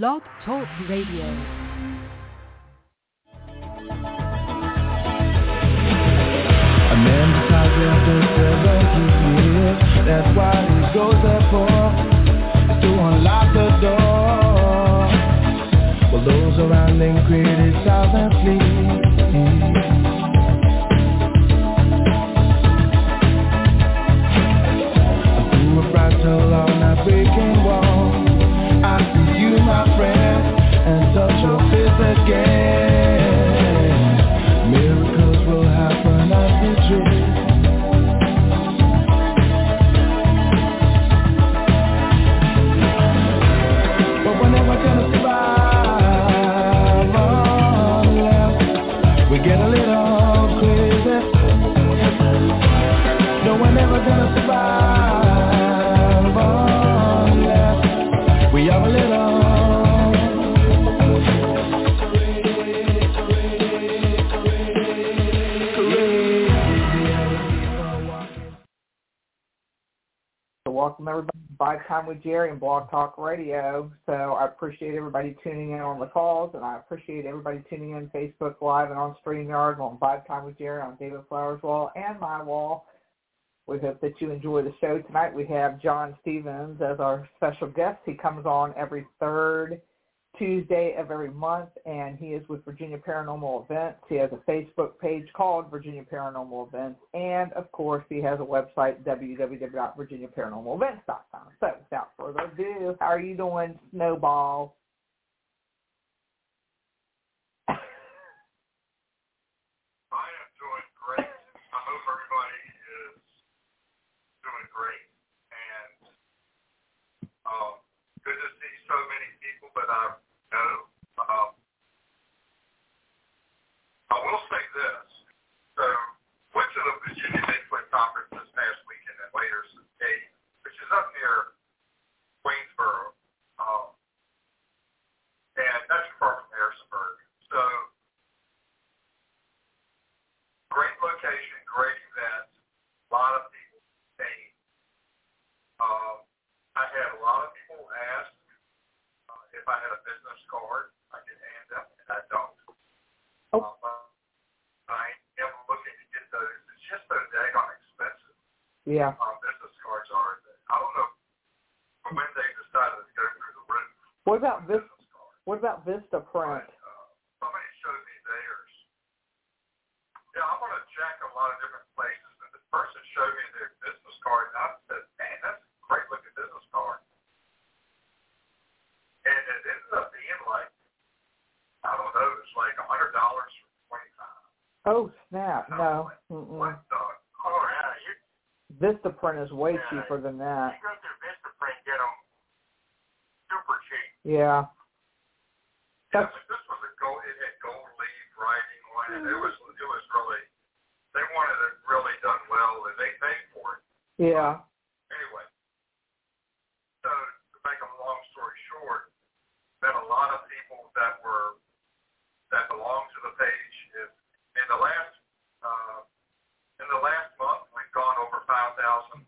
Blog Talk Radio. That's why he goes there for to unlock the door. Well, those around him criticize welcome everybody to Vibe Time with Jerry and Blog Talk Radio. So I appreciate everybody tuning in on the calls, and I appreciate everybody tuning in Facebook Live and on StreamYard on Vibe Time with Jerry on David Flowers' wall and my wall. We hope that you enjoy the show tonight. We have John Stephens as our special guest. He comes on every third Tuesday of every month, and he is with Virginia Paranormal Events. He has a Facebook page called Virginia Paranormal Events, and of course, he has a website www.virginiaparanormalevents.com. So, without further ado, how are you doing, Snowball? I am doing great. I hope everybody is doing great. And um, good to see so many people that I know. Um, I will say this. So, went to the Virginia Bigfoot Conference this past weekend at Waiters Stadium, which is up near Waynesboro. Um, and that's far from Harrisonburg. So, great location, great event, a lot of people came. Um, I had a lot of people ask uh, if I had a business card. I could hand them, and I don't. Oh. Um, but I am looking to get those. It's just so daggone expensive. Yeah. Um, business cards are. I don't know when they decided to go through the roof. What about on this? business cards. What about Vistaprint? But, uh, somebody showed me theirs. Yeah, I'm going to check a lot of different places. And this person showed me their business card, and I said, man, that's a great looking business card. And it ended up being like, I don't know, it's like a $100 for 25 Oh snap! And I No. was like, Mm-mm. What the? Oh, yeah, you, Vistaprint is way Yeah. cheaper than that. go through Vistaprint, get them super cheap. Yeah. Yeah, That's but this was a gold. It had gold leaf writing on it. It was it was really. They wanted it really done well, and they paid for it. yeah. Anyway, so to make a long story short, met a lot of people that were that belong to the page. If in the last uh, in the last month, we've gone over five thousand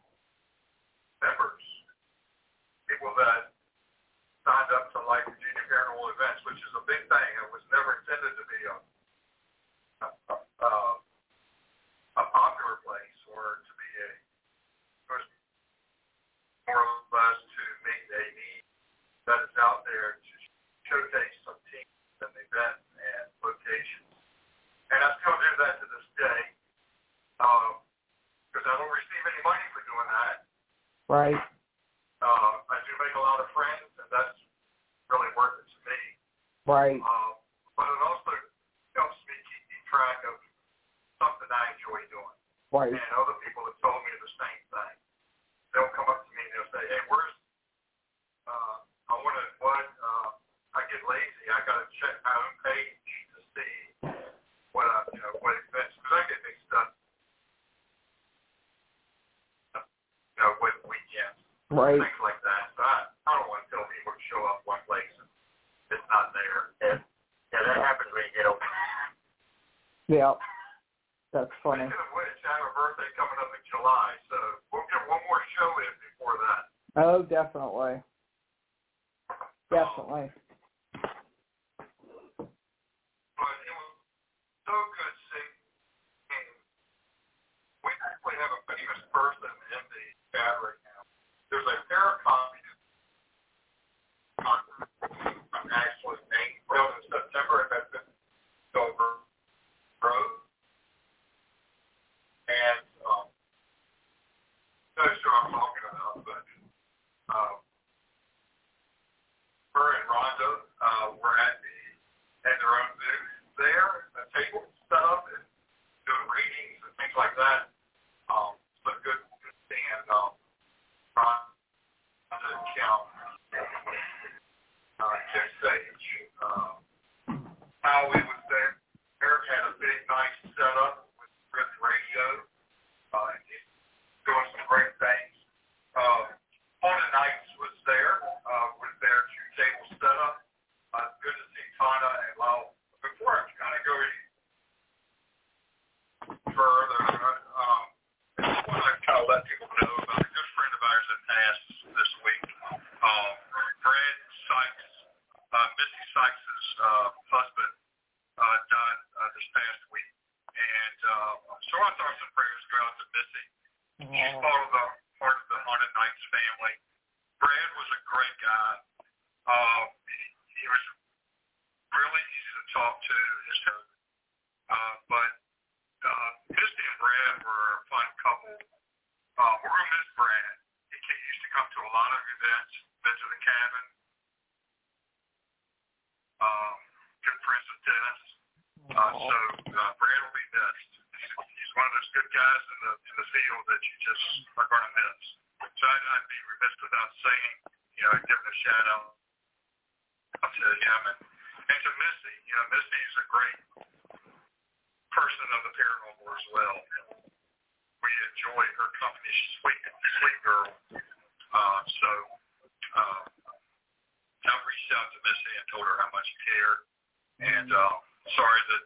And uh, sorry that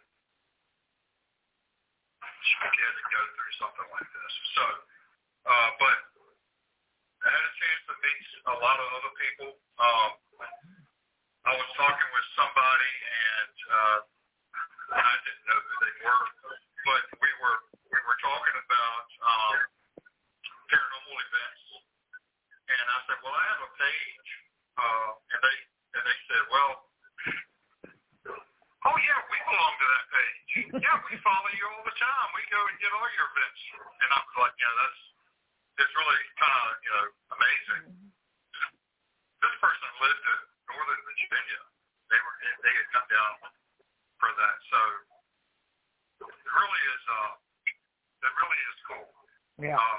she had to go through something like this. So, uh, but I had a chance to meet a lot of other people. Um, I was talking with somebody, and uh, I didn't know who they were, but we were we were talking about um, paranormal events, and I said, well, I have a page, uh, and they and they said, well Oh yeah, we belong to that page. yeah, we follow you all the time. We go and get all your events. And I was like, yeah, that's it's really kind of you know amazing. Mm-hmm. This person lived in Northern Virginia. They were they had come down for that. So it really is uh it really is cool. Yeah. Uh,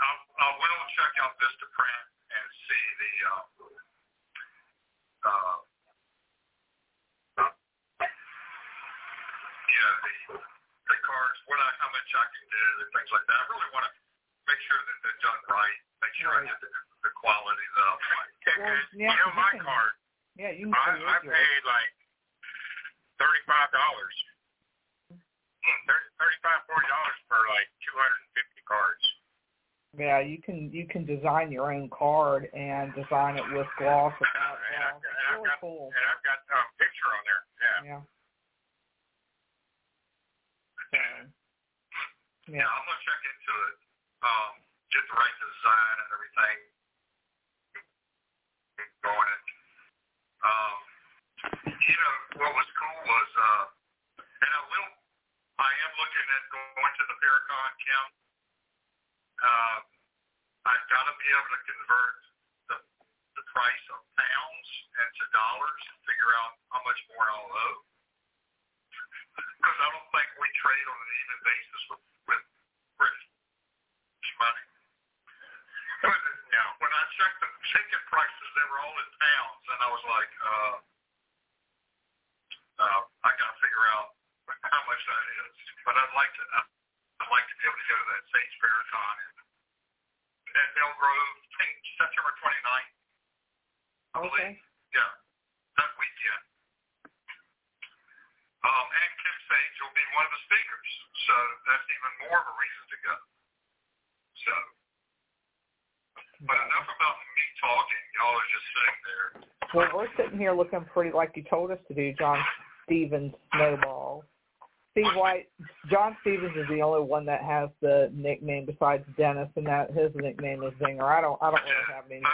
I, I will check out Vistaprint and see the. Uh, uh, yeah, the, the cars, what I, how much I can do, and things like that. I really want to make sure that they're done right. Make sure right. I get the, the quality of. Like, well, yeah, you know, my can, card. Yeah, you can. I, I paid like thirty-five dollars. Hmm, thirty-five, forty dollars for like two hundred and fifty cards. Yeah, you can you can design your own card and design it with gloss without and gloss. Got, it's really got, cool. And I've got um, picture on there. Yeah. Yeah. So, yeah. yeah, I'm gonna check into it. Um, get the right design and everything going. Um, you know what was cool was, uh, and I will, I am looking at going to the Paracon camp uh, I've got to be able to convert the, the price of pounds into dollars and figure out how much more I'll owe. Because I don't think we trade on an even basis with, with British money. When, you know, when I checked the ticket prices, they were all in pounds, and I was like, uh, uh, I got to figure out how much that is. But I'd like to. Uh, I'd like to be able to go to that Saints Marathon in, at Belle Grove, I think September 29th. I okay. believe. Yeah, that weekend. Um, and Kim Sage will be one of the speakers, so that's even more of a reason to go. So, but enough about me talking. Y'all are just sitting there. Well, we're sitting here looking pretty like you told us to do, John Stephens Snowball. Steve White, John Stephens is the only one that has the nickname besides Dennis, and that his nickname is Zinger. I don't, I don't really have any. I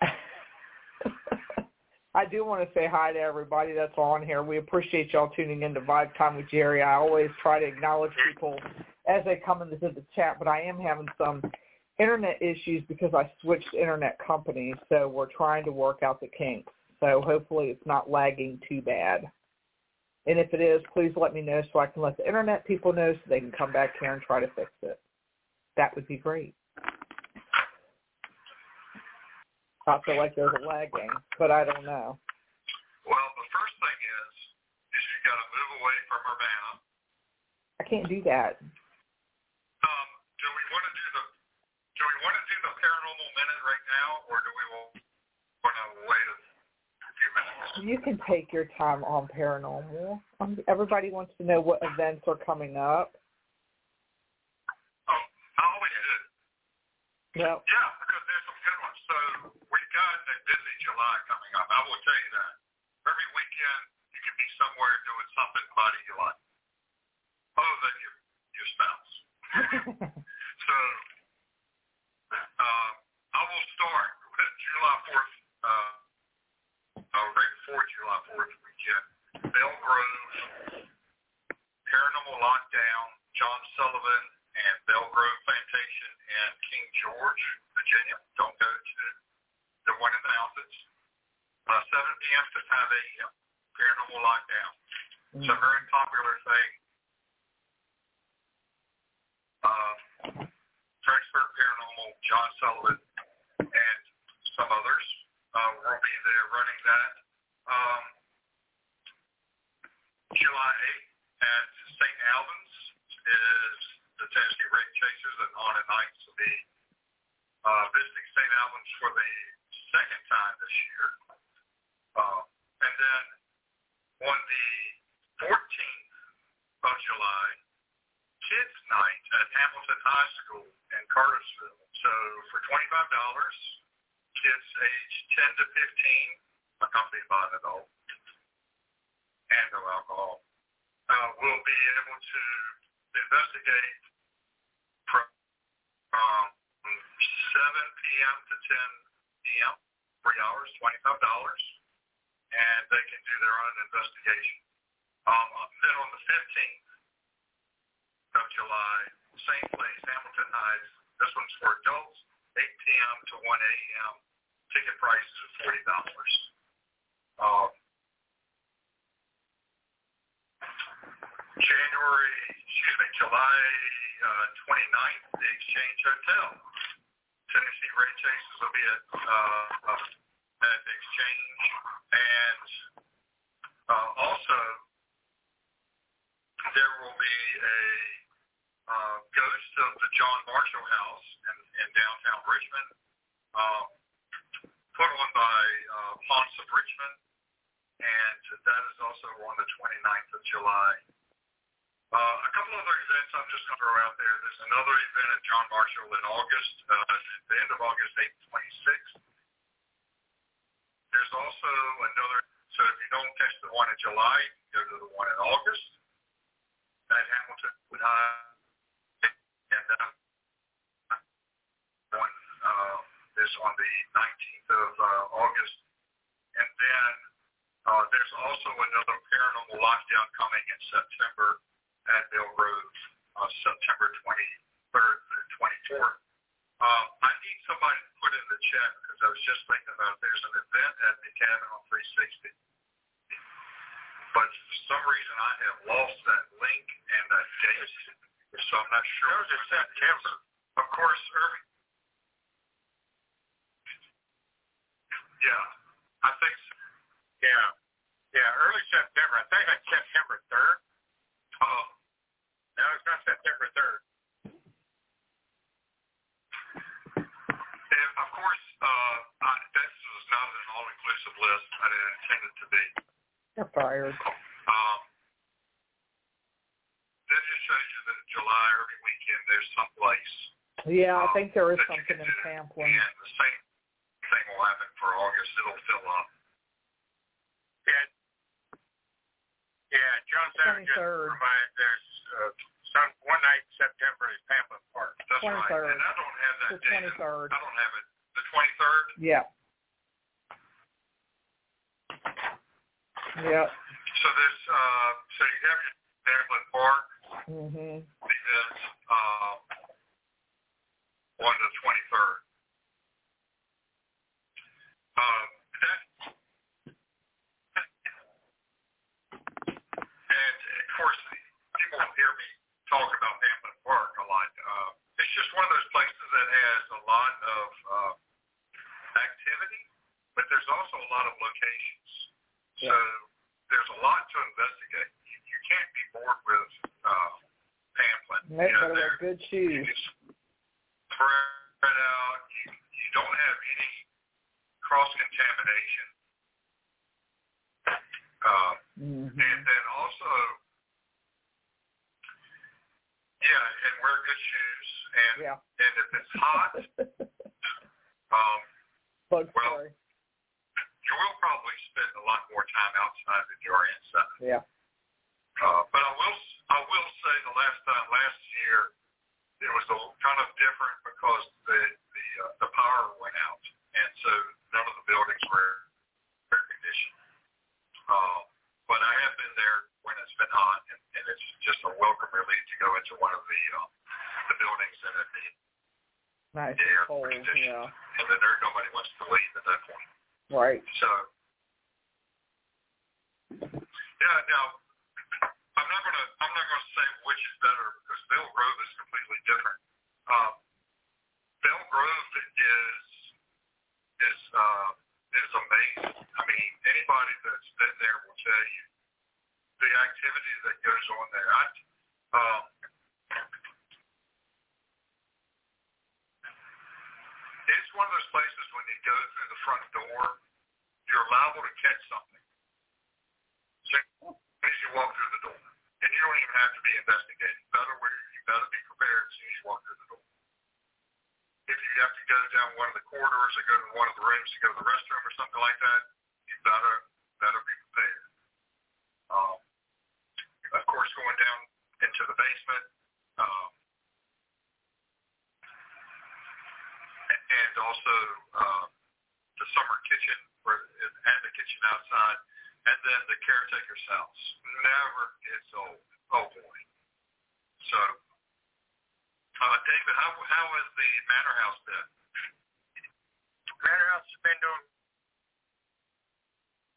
have I do want to say hi to everybody that's on here. We appreciate y'all tuning in to Vibe Time with Jerry. I always try to acknowledge people as they come into the chat, but I am having some internet issues because I switched internet companies, so we're trying to work out the kinks. So hopefully it's not lagging too bad. And if it is, please let me know so I can let the internet people know so they can come back here and try to fix it. That would be great. I feel like there's a lagging, but I don't know. Well, the first thing is, is you got to move away from Urbana. I can't do that. Um, do we want to do the, do we want to do the paranormal minute right now, or do we want to wait a? You can take your time on paranormal. Um, everybody wants to know what events are coming up. Oh, I always do. Yep. Yeah, because there's some good ones. So we've got a busy July coming up. I will tell you that. Every weekend you can be somewhere doing something buddy you like, other than your your spouse. So uh, I will start Belle Grove, Paranormal Lockdown, John Sullivan, and Belle Grove Plantation in King George, Virginia. Don't go to the one in the mountains. Uh, 7 p.m. to 5 a.m. Paranormal Lockdown. It's a very popular thing. Uh, Fredericksburg Paranormal, John Sullivan, and some others uh, will be there running that. Um, July 8th at St. Albans is the Tennessee Wraith Chasers and Haunted Nights will be uh, visiting St. Albans for the second time this year. Uh, and then on the 14th of July, Kids Night at Hamilton High School in Cartersville. So for $25, kids age 10 to 15, accompanied by an adult, and no alcohol, uh, will be able to investigate from, from 7 p.m. to 10 p.m., three hours, $25, and they can do their own investigation. Um, then on the 15th of July, same place, Hamilton Heights. This one's for adults, 8 p.m. to 1 a.m. Ticket prices are $40. Um, January, excuse me, July uh, 29th, the Exchange Hotel. Tennessee Wraith Chasers will be at, uh, at the Exchange. And uh, also, there will be a uh, Ghost of the John Marshall House in, in downtown Richmond, uh, put on by uh, Haunts of Richmond. And that is also on the 29th of July. Uh, a couple other events I'm just going to throw out there. There's another event at John Marshall in August, uh, the end of August, 8th, 26th. There's also another, so if you don't catch the one in July, go to the one in August at Hamilton. And then one uh, is on the 19th of uh, August. And then uh, there's also another paranormal lockdown coming in September at Mill Grove, uh, September 23rd through 24th. Um, I need somebody to put in the chat because I was just thinking about there's an event at the cabin on 360. But for some reason I have lost that link and that date, so I'm not sure. That was in September. Of course, Irving. Yeah, I think so. Yeah, yeah, early September. I think that's September 3rd. No, it's not September 3rd. And of course, uh, I, this is not an all-inclusive list. I didn't intend it to be. You're fired. Um, that just shows you that in July, every weekend, there's some place. Yeah, I um, think there is that something in do. Pamplin. And the same thing will happen for August. It'll fill up. And Yeah, John Savage just 23rd. reminded there's uh, some one night in September is Pamplin Park. That's 23rd. right. And I don't have that The date. 23rd. I don't have it. The 23rd. Yeah. Yep. So this, uh, so you have your Pamplin Park Mhm. event um, on the 23rd. Um, that, and of course, people hear me talk about Hampton Park a lot. Uh, it's just one of those places that has a lot of uh, activity, but there's also a lot of locations. So there's a lot to investigate. You, you can't be bored with uh, Pamplin. Make You know, there- good shoes. spread out. You, you don't have any cross contamination. Uh, Mhm. and then also, yeah, and wear good shoes. And Yeah. and if it's hot, um, Bug Well, you will probably spend a lot more time outside than you are inside. Yeah. Uh, but I will I will say the last time last year it was a little kind of different because the the uh, the power went out and so none of the buildings were air conditioned. Um, but I have been there when it's been hot and, and it's just a welcome relief to go into one of the uh, the buildings and it be Nice the air cold. conditioned Yeah. and then there nobody wants to leave at that point. Right. So, yeah. Now, I'm not gonna I'm not gonna say which is better because Belle Grove is completely different. Um, Belle Grove is is uh, is amazing. I mean, anybody that's been there will tell you the activity that goes on there. I um, it's one of those places when you go through the front door, you're liable to catch something. So as you walk through the door, and you don't even have to be investigating. Better where you better be prepared as soon as you walk through the door. If you have to go down one of the corridors or go to one of the rooms to go to the restroom or something like that, you better better be prepared. Um, of course, going down into the basement. Um, and also uh, the summer kitchen where, and the kitchen outside, and then the caretaker's house. Never gets old. Oh boy. So, uh, David, how how has the Manor House been? Manor House has been doing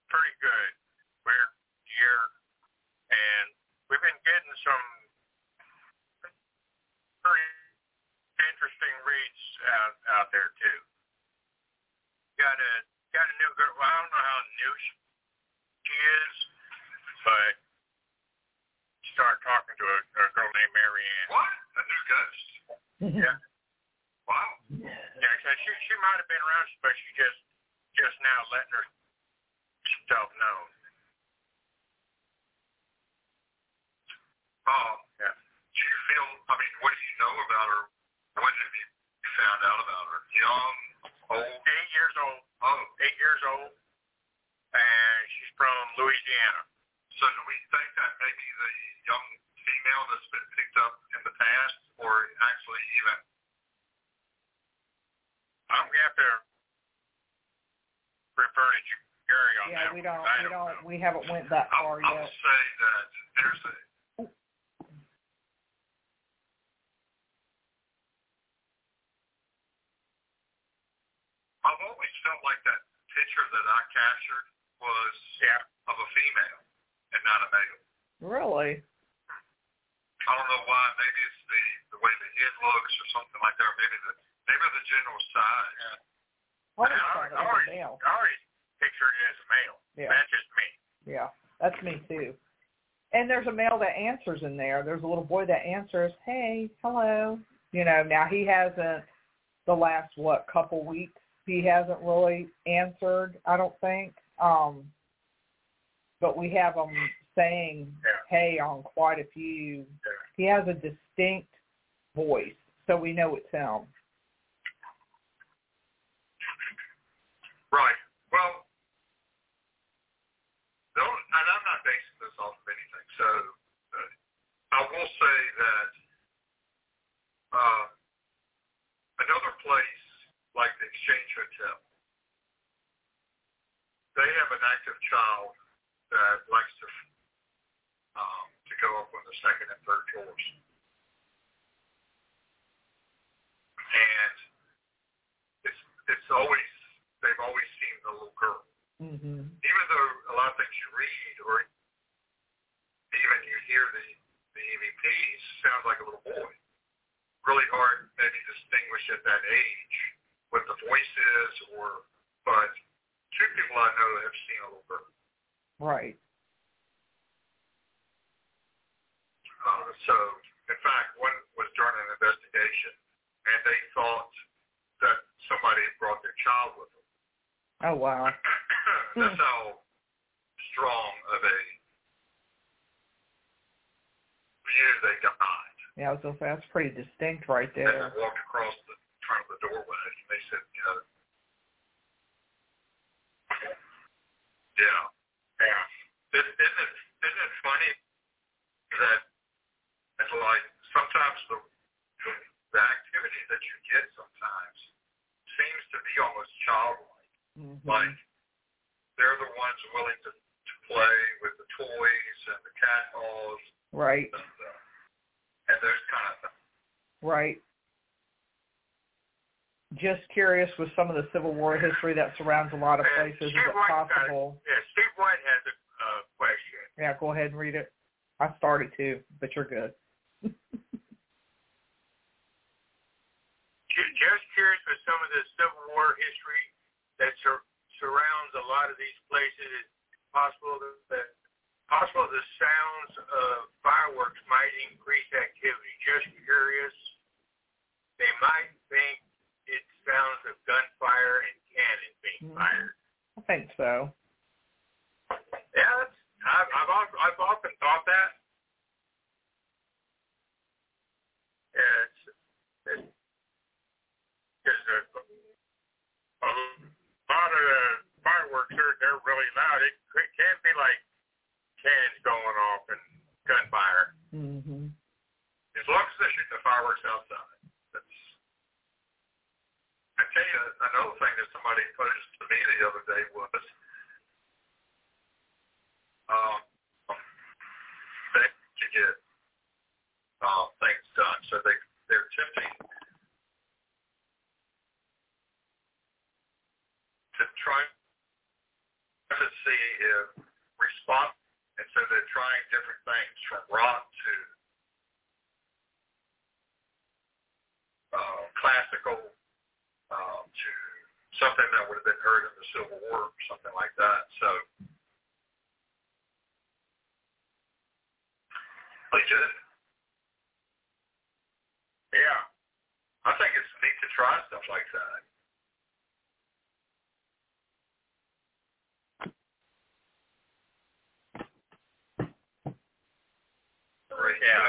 pretty good. We're here, and we've been getting some pretty interesting reads out out there too. Got a got a new girl. Well, I don't know how new she, is, but started talking to a, a girl named Mary Ann. What? A new ghost? yeah. Wow. Yeah, Yeah, 'cause she she might have been around, but she just just now letting herself know. Oh, yeah. Do you feel? I mean, what do you know about her? What have you found out about her? Young, old? Eight years old. Oh, eight years old, and she's from Louisiana. So do we think that maybe the young female that's been picked up in the past, or actually even? I'm gonna have to refer to Gary on Yeah, that. we don't 'cause I we don't know. we haven't went that I'll, far I'll yet. say that there's a I've always felt like that picture that I captured was yeah. of a female and not a male. Really? I don't know why. Maybe it's the the way the head looks or something like that. Or maybe the maybe the general size. Yeah. I always thought it male. I always pictured it as a male. Yeah. That's just me. Yeah, that's me too. And there's a male that answers in there. There's a little boy that answers, "Hey, hello." You know, now he hasn't the last what couple weeks he hasn't really answered, I don't think. Um, but we have him saying hey on quite a few. He has a distinct voice, so we know it's him. Right. Well, and I'm not basing this off of anything. So uh, I will say that uh, another place them. They have an active child that likes to um, to go up on the second and third floors. And it's it's always they've always seen the little girl. Mhm. Even though a lot of things you read or even you hear the the EVPs sounds like a little boy. Really hard maybe distinguish at that age what the voice is or but two people I know have seen a little girl. Right. Uh, so, in fact, one was during an investigation, and they thought that somebody had brought their child with them. Oh wow. That's how strong of a view they got. Yeah, I was gonna say that's pretty distinct right there. walked across the front of the doorway, and they said, you yeah, yeah. Isn't it, isn't it funny that it's like sometimes the, the activity that you get sometimes seems to be almost childlike. Mhm. Like they're the ones willing to, to play with the toys and the cat balls Right. and, uh, and those kind of things. Right. Just curious with some of the Civil War history that surrounds a lot of places, is it possible? Yeah, Steve White has a uh, question. Yeah, go ahead and read it. I started to, but you're good. Just curious with some of the Civil War history that sur- surrounds a lot of these places. Is it possible that, that possible the sounds of fireworks might increase activity. Just curious. They might think it sounds of gunfire and cannon being Mhm. fired. I think so. Yeah, that's, I've, I've, often, I've often thought that. Yeah, it's, it's, because a, a lot of the fireworks are they're really loud. It, it can be like cannons going off and gunfire. Mm-hmm. As long as they shoot the fireworks outside. I tell you another thing that somebody posed to me the other day was, um, they to get uh, things done, so they they're attempting to try to see if response, and so they're trying different things from rock to uh, classical uh, to something that would have been heard in the Civil War or something like that. So legit. Yeah. I think it's neat to try stuff like that. Right. Yeah.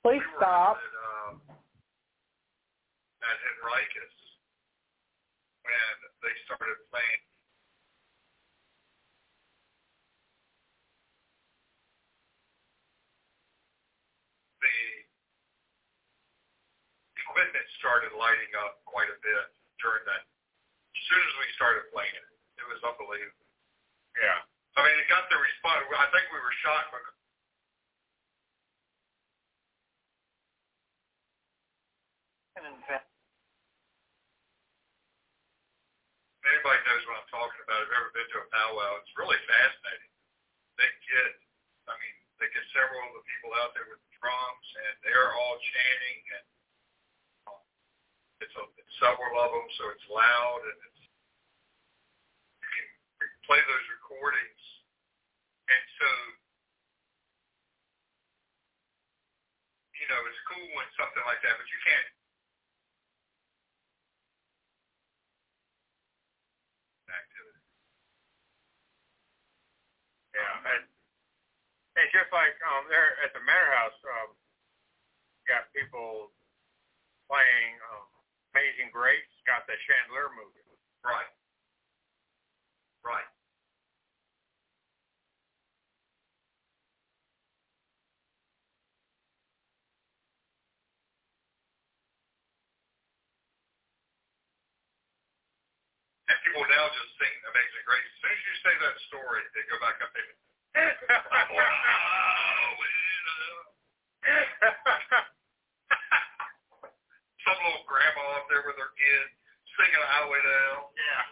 Please We stop. At, um, at Henricus when they started playing. The equipment started lighting up quite a bit during that. As soon as we started playing it, it was unbelievable. Yeah. I mean, it got the response. I think we were shocked because anybody knows what I'm talking about, you've ever been to a powwow, it's really fascinating. They get, I mean, they get several of the people out there with drums, and they're all chanting, and um, it's, a, it's several of them, so it's loud, and it's you can play those recordings, and so you know it's cool when something like that, but you can't and it's just like um, there at the manor house, um, got people playing um, Amazing Grace. Got the Chandler movie. Right. Right. And people now just sing Amazing Grace. As soon as you say that story, they go back up. They Some little grandma up there with her kids singing Highway to Hell. Yeah.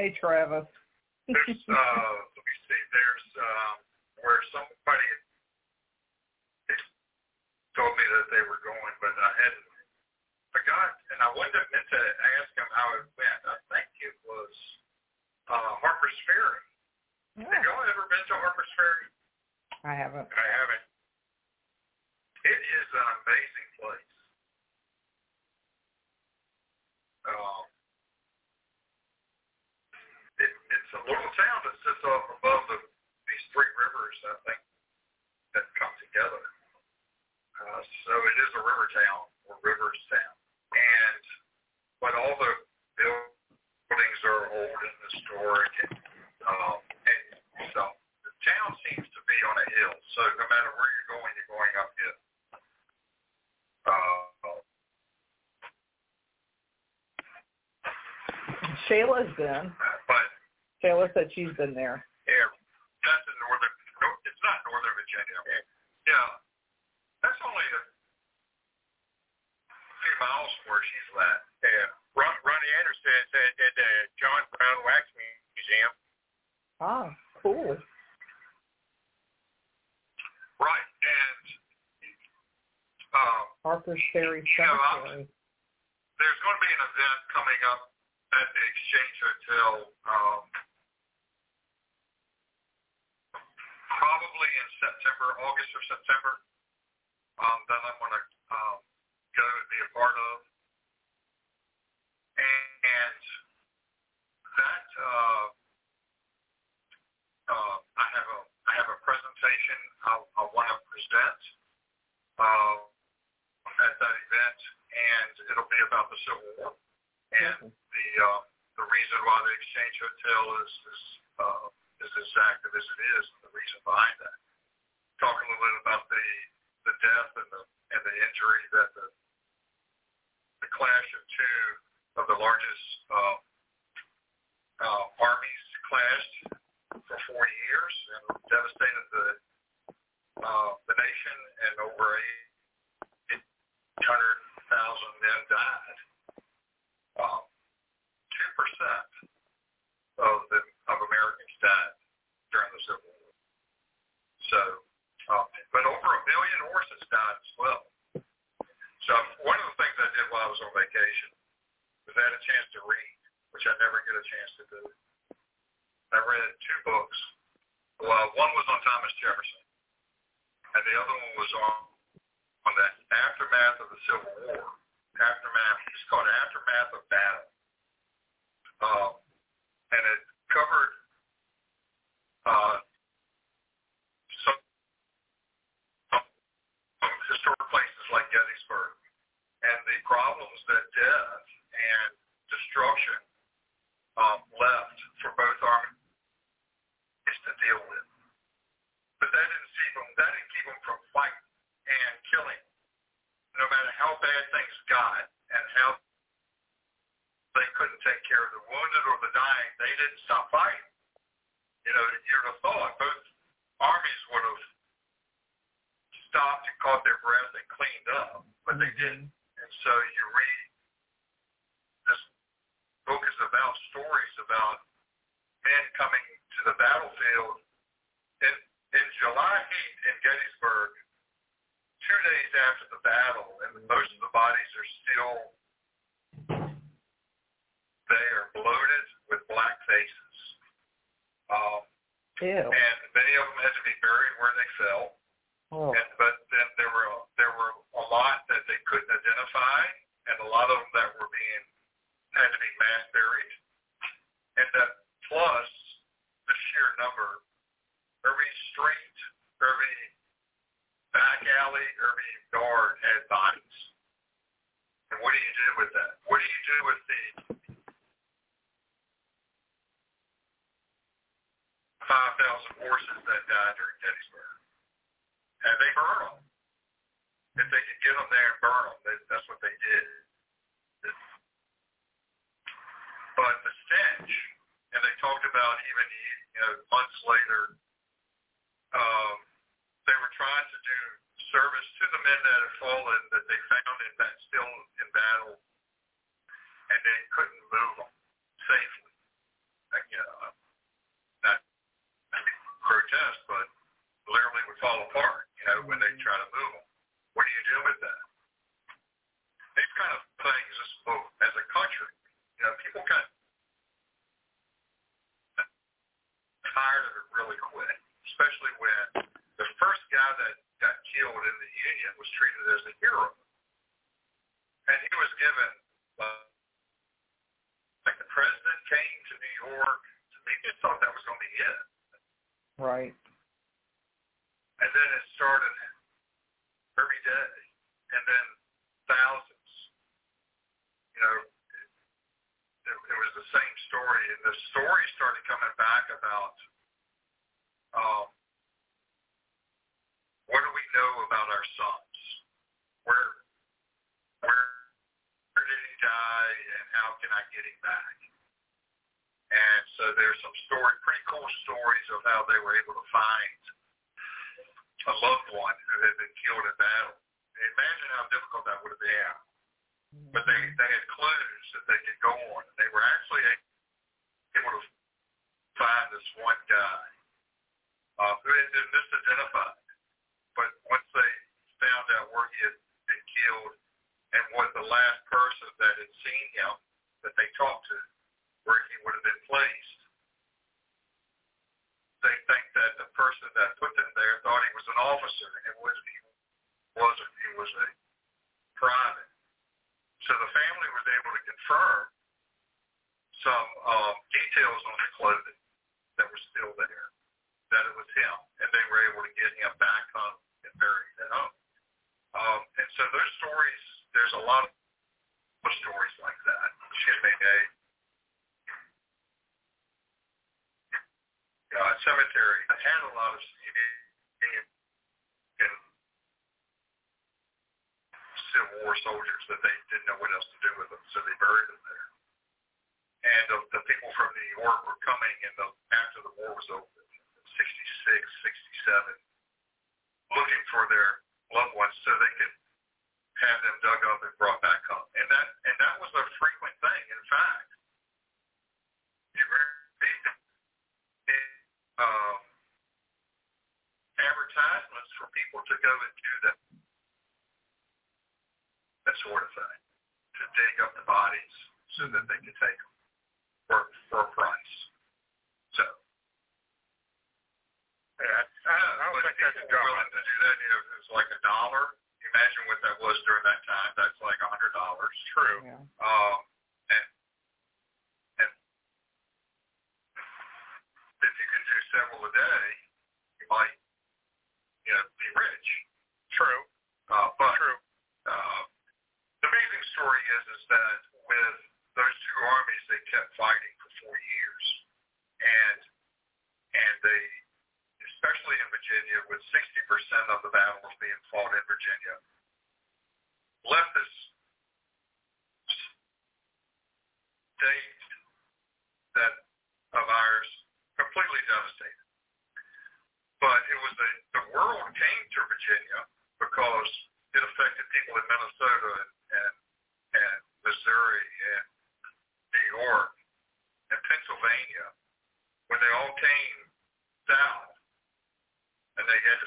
Hey, Travis. There's, She's been there. Yeah, that's in northern. It's not northern Virginia. Yeah, that's only a few miles from where she's at. Yeah, Ron, Ronnie Anderson is at, at the John Brown Wax Museum. Ah, cool. Right, and um, Harper's Ferry Cemetery. You know, August or September.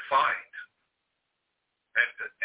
Fight and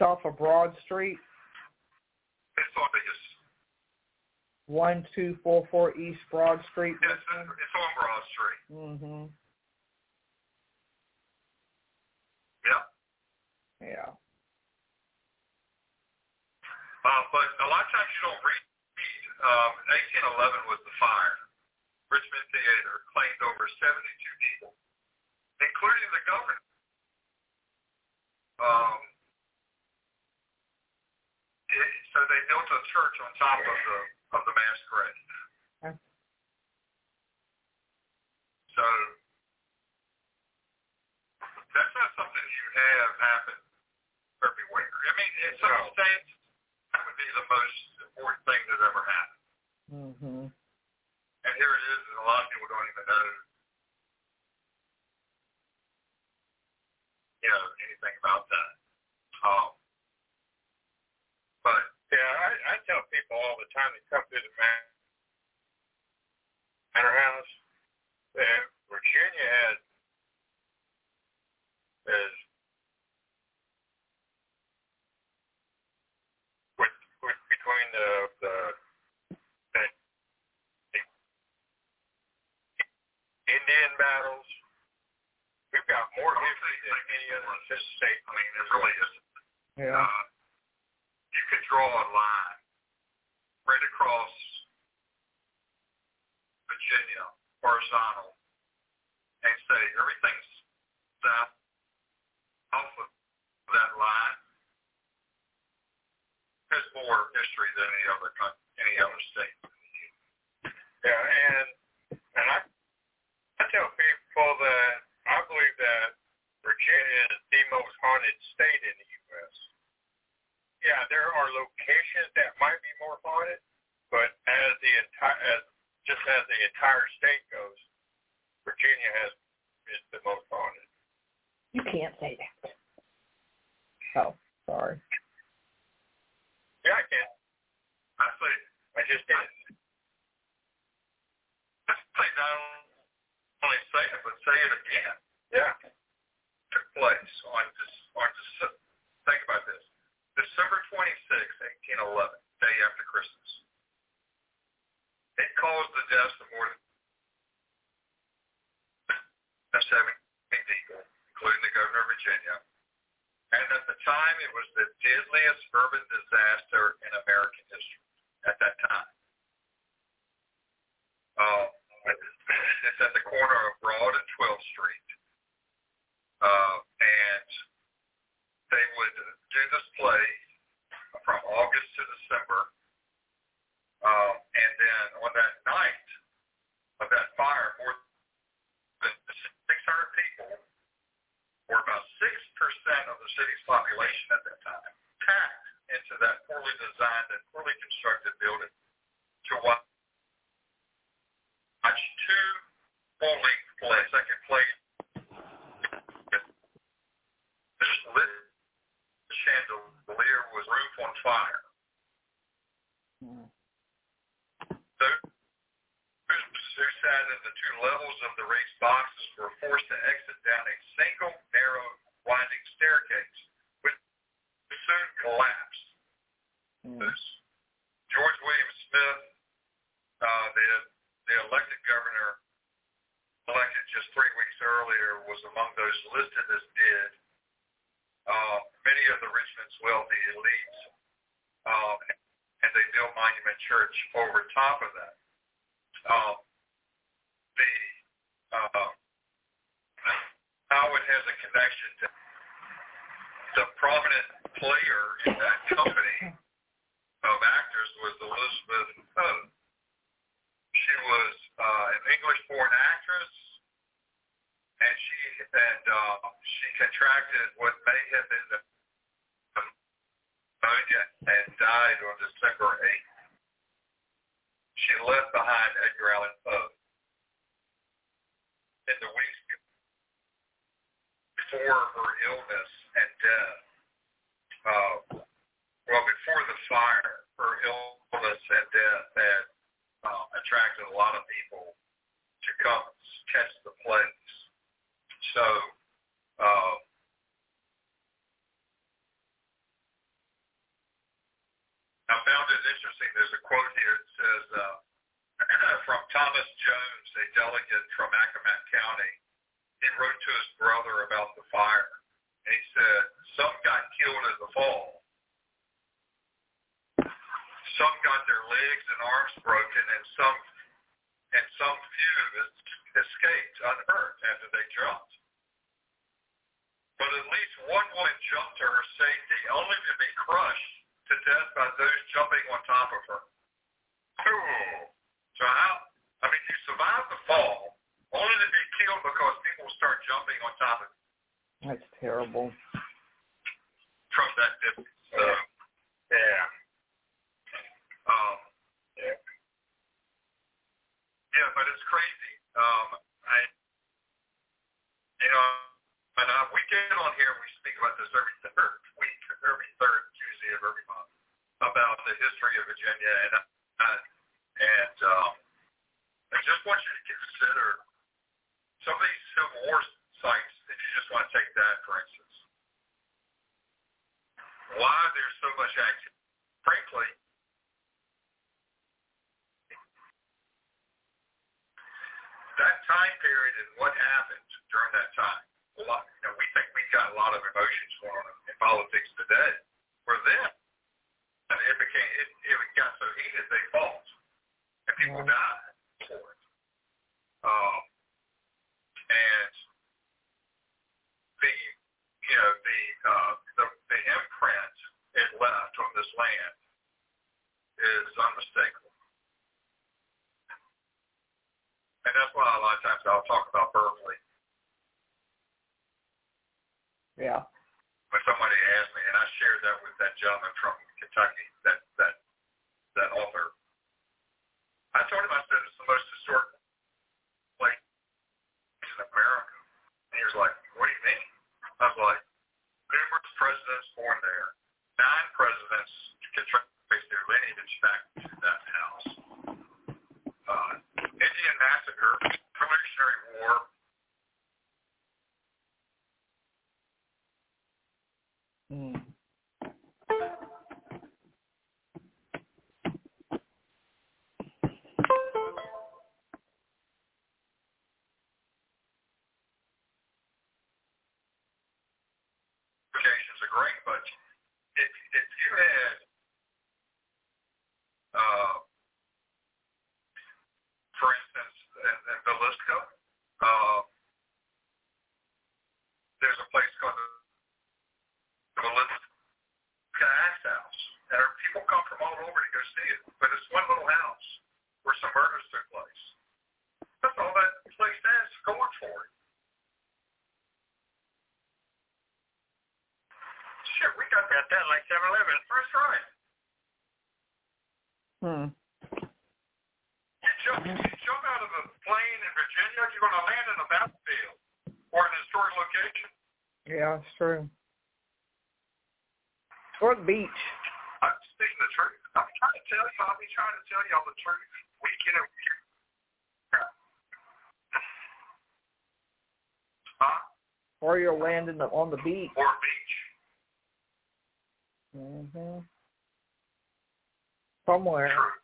It's off of Broad Street. It's on yes. One two four four East Broad Street. Yes, it's on Broad Street. Mm-hmm. You can't say that. Oh, sorry. Yeah, I can. I, I just did. But it's crazy. Um, I, you know, and uh, we get on here, and we speak about this every third week, every third Tuesday of every month, about the history of Virginia, and uh, and um, I just want you to consider some of these Civil War sites, if you just want to take that, for instance. Why there's so much activity. Frankly, that time period and what happened during that time, a lot, you know, we think we've got a lot of emotions going on in politics today. For them, and it became, it, it got so heated they fought. And people Yeah. died for it. Um, and the, you know, the, uh, the, the imprint it left on this land is unmistakable. And that's why a lot of times I'll talk about Berkeley Yeah. when somebody asked me, and I shared that with that gentleman from Kentucky, that that that author. I told him I said it's the most historic place in America. And he was like, "What do you mean?" I was like, "Numerous presidents born there, nine presidents can trace their lineage back to that house. Indian massacre, Revolutionary War, Mm. applications are great, but if if you had uh for instance in, in Villisca, uh there's a place called the Villisca Axe House. And there- people come from all over to go see it. But it's one little house where some murders took place. That's all that place has going for it. Shit, we got that that like 7-Eleven. First right. Hmm. You jump, you jump out of a plane in Virginia, you're going to land in a battlefield or an historic location. Yeah, it's true. Or the beach. I'm speaking the truth. I'm trying to tell you. I'll be trying to tell y'all the truth. We can. Huh? Or you're landing the, on the beach. Or beach. hmm Somewhere. True.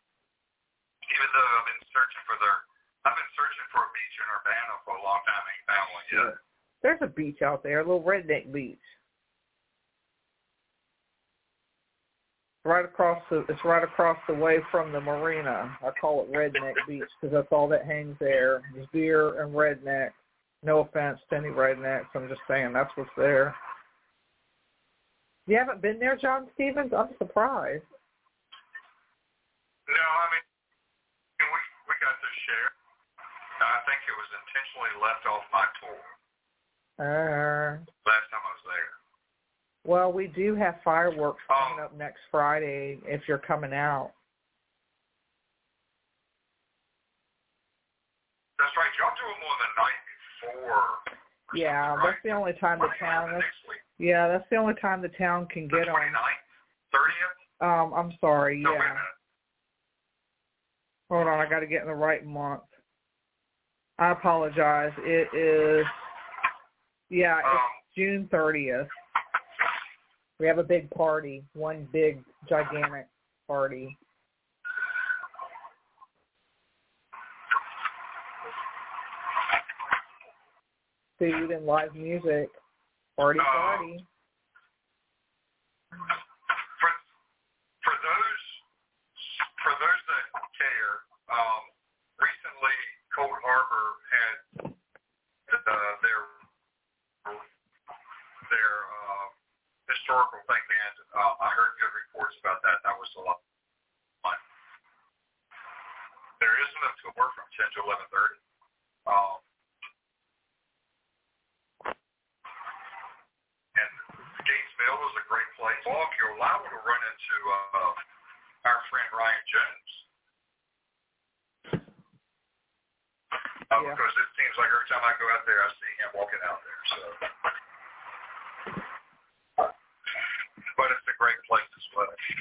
Even though I've been searching for their, I've been searching for a beach in Urbanna for a long time. I ain't found one yet. There's a beach out there, a little redneck beach. Right across the, it's right across the way from the marina. I call it Redneck Beach because that's all that hangs there. There's deer and redneck. No offense to any rednecks. I'm just saying that's what's there. You haven't been there, John Stephens? I'm surprised. No, I mean, we we got to share. I think it was intentionally left off my tour Uh, last time I was there. Well, we do have fireworks coming up next Friday if you're coming out. That's right. Y'all do them on the night before. Yeah, something, that's the only time the town. That's, yeah, that's the only time the town can The get on. 29th? 30th? Um, I'm sorry. No, Yeah. Hold on, I got to get in the right month. I apologize. It is. Yeah, it's Um, June 30th. We have a big party, one big gigantic party. Food and live music. Party, party. historical thing, man. Uh, I heard good reports about that. That was a lot of fun. There is enough to work from 10 to 11.30. Um, and Gatesville is a great place. Walk, you're liable to run into uh, our friend Ryan Jones. Uh, yeah. Because it seems like every time I go out there, I see him walking out there. So.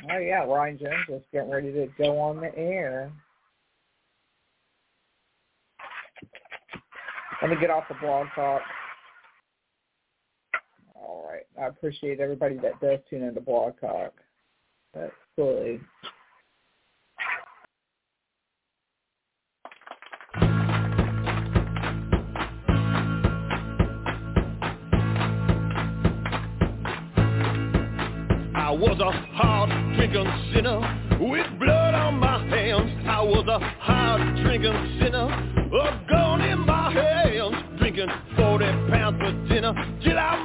Oh yeah, Ryan Jones is getting ready to go on the air. Let me get off the blog talk. All right. I appreciate everybody that does tune into blog talk. That's silly. I was a drinking sinner with blood on my hands. I was a hard drinking sinner, a gun in my hands, drinking 40 pounds for dinner till I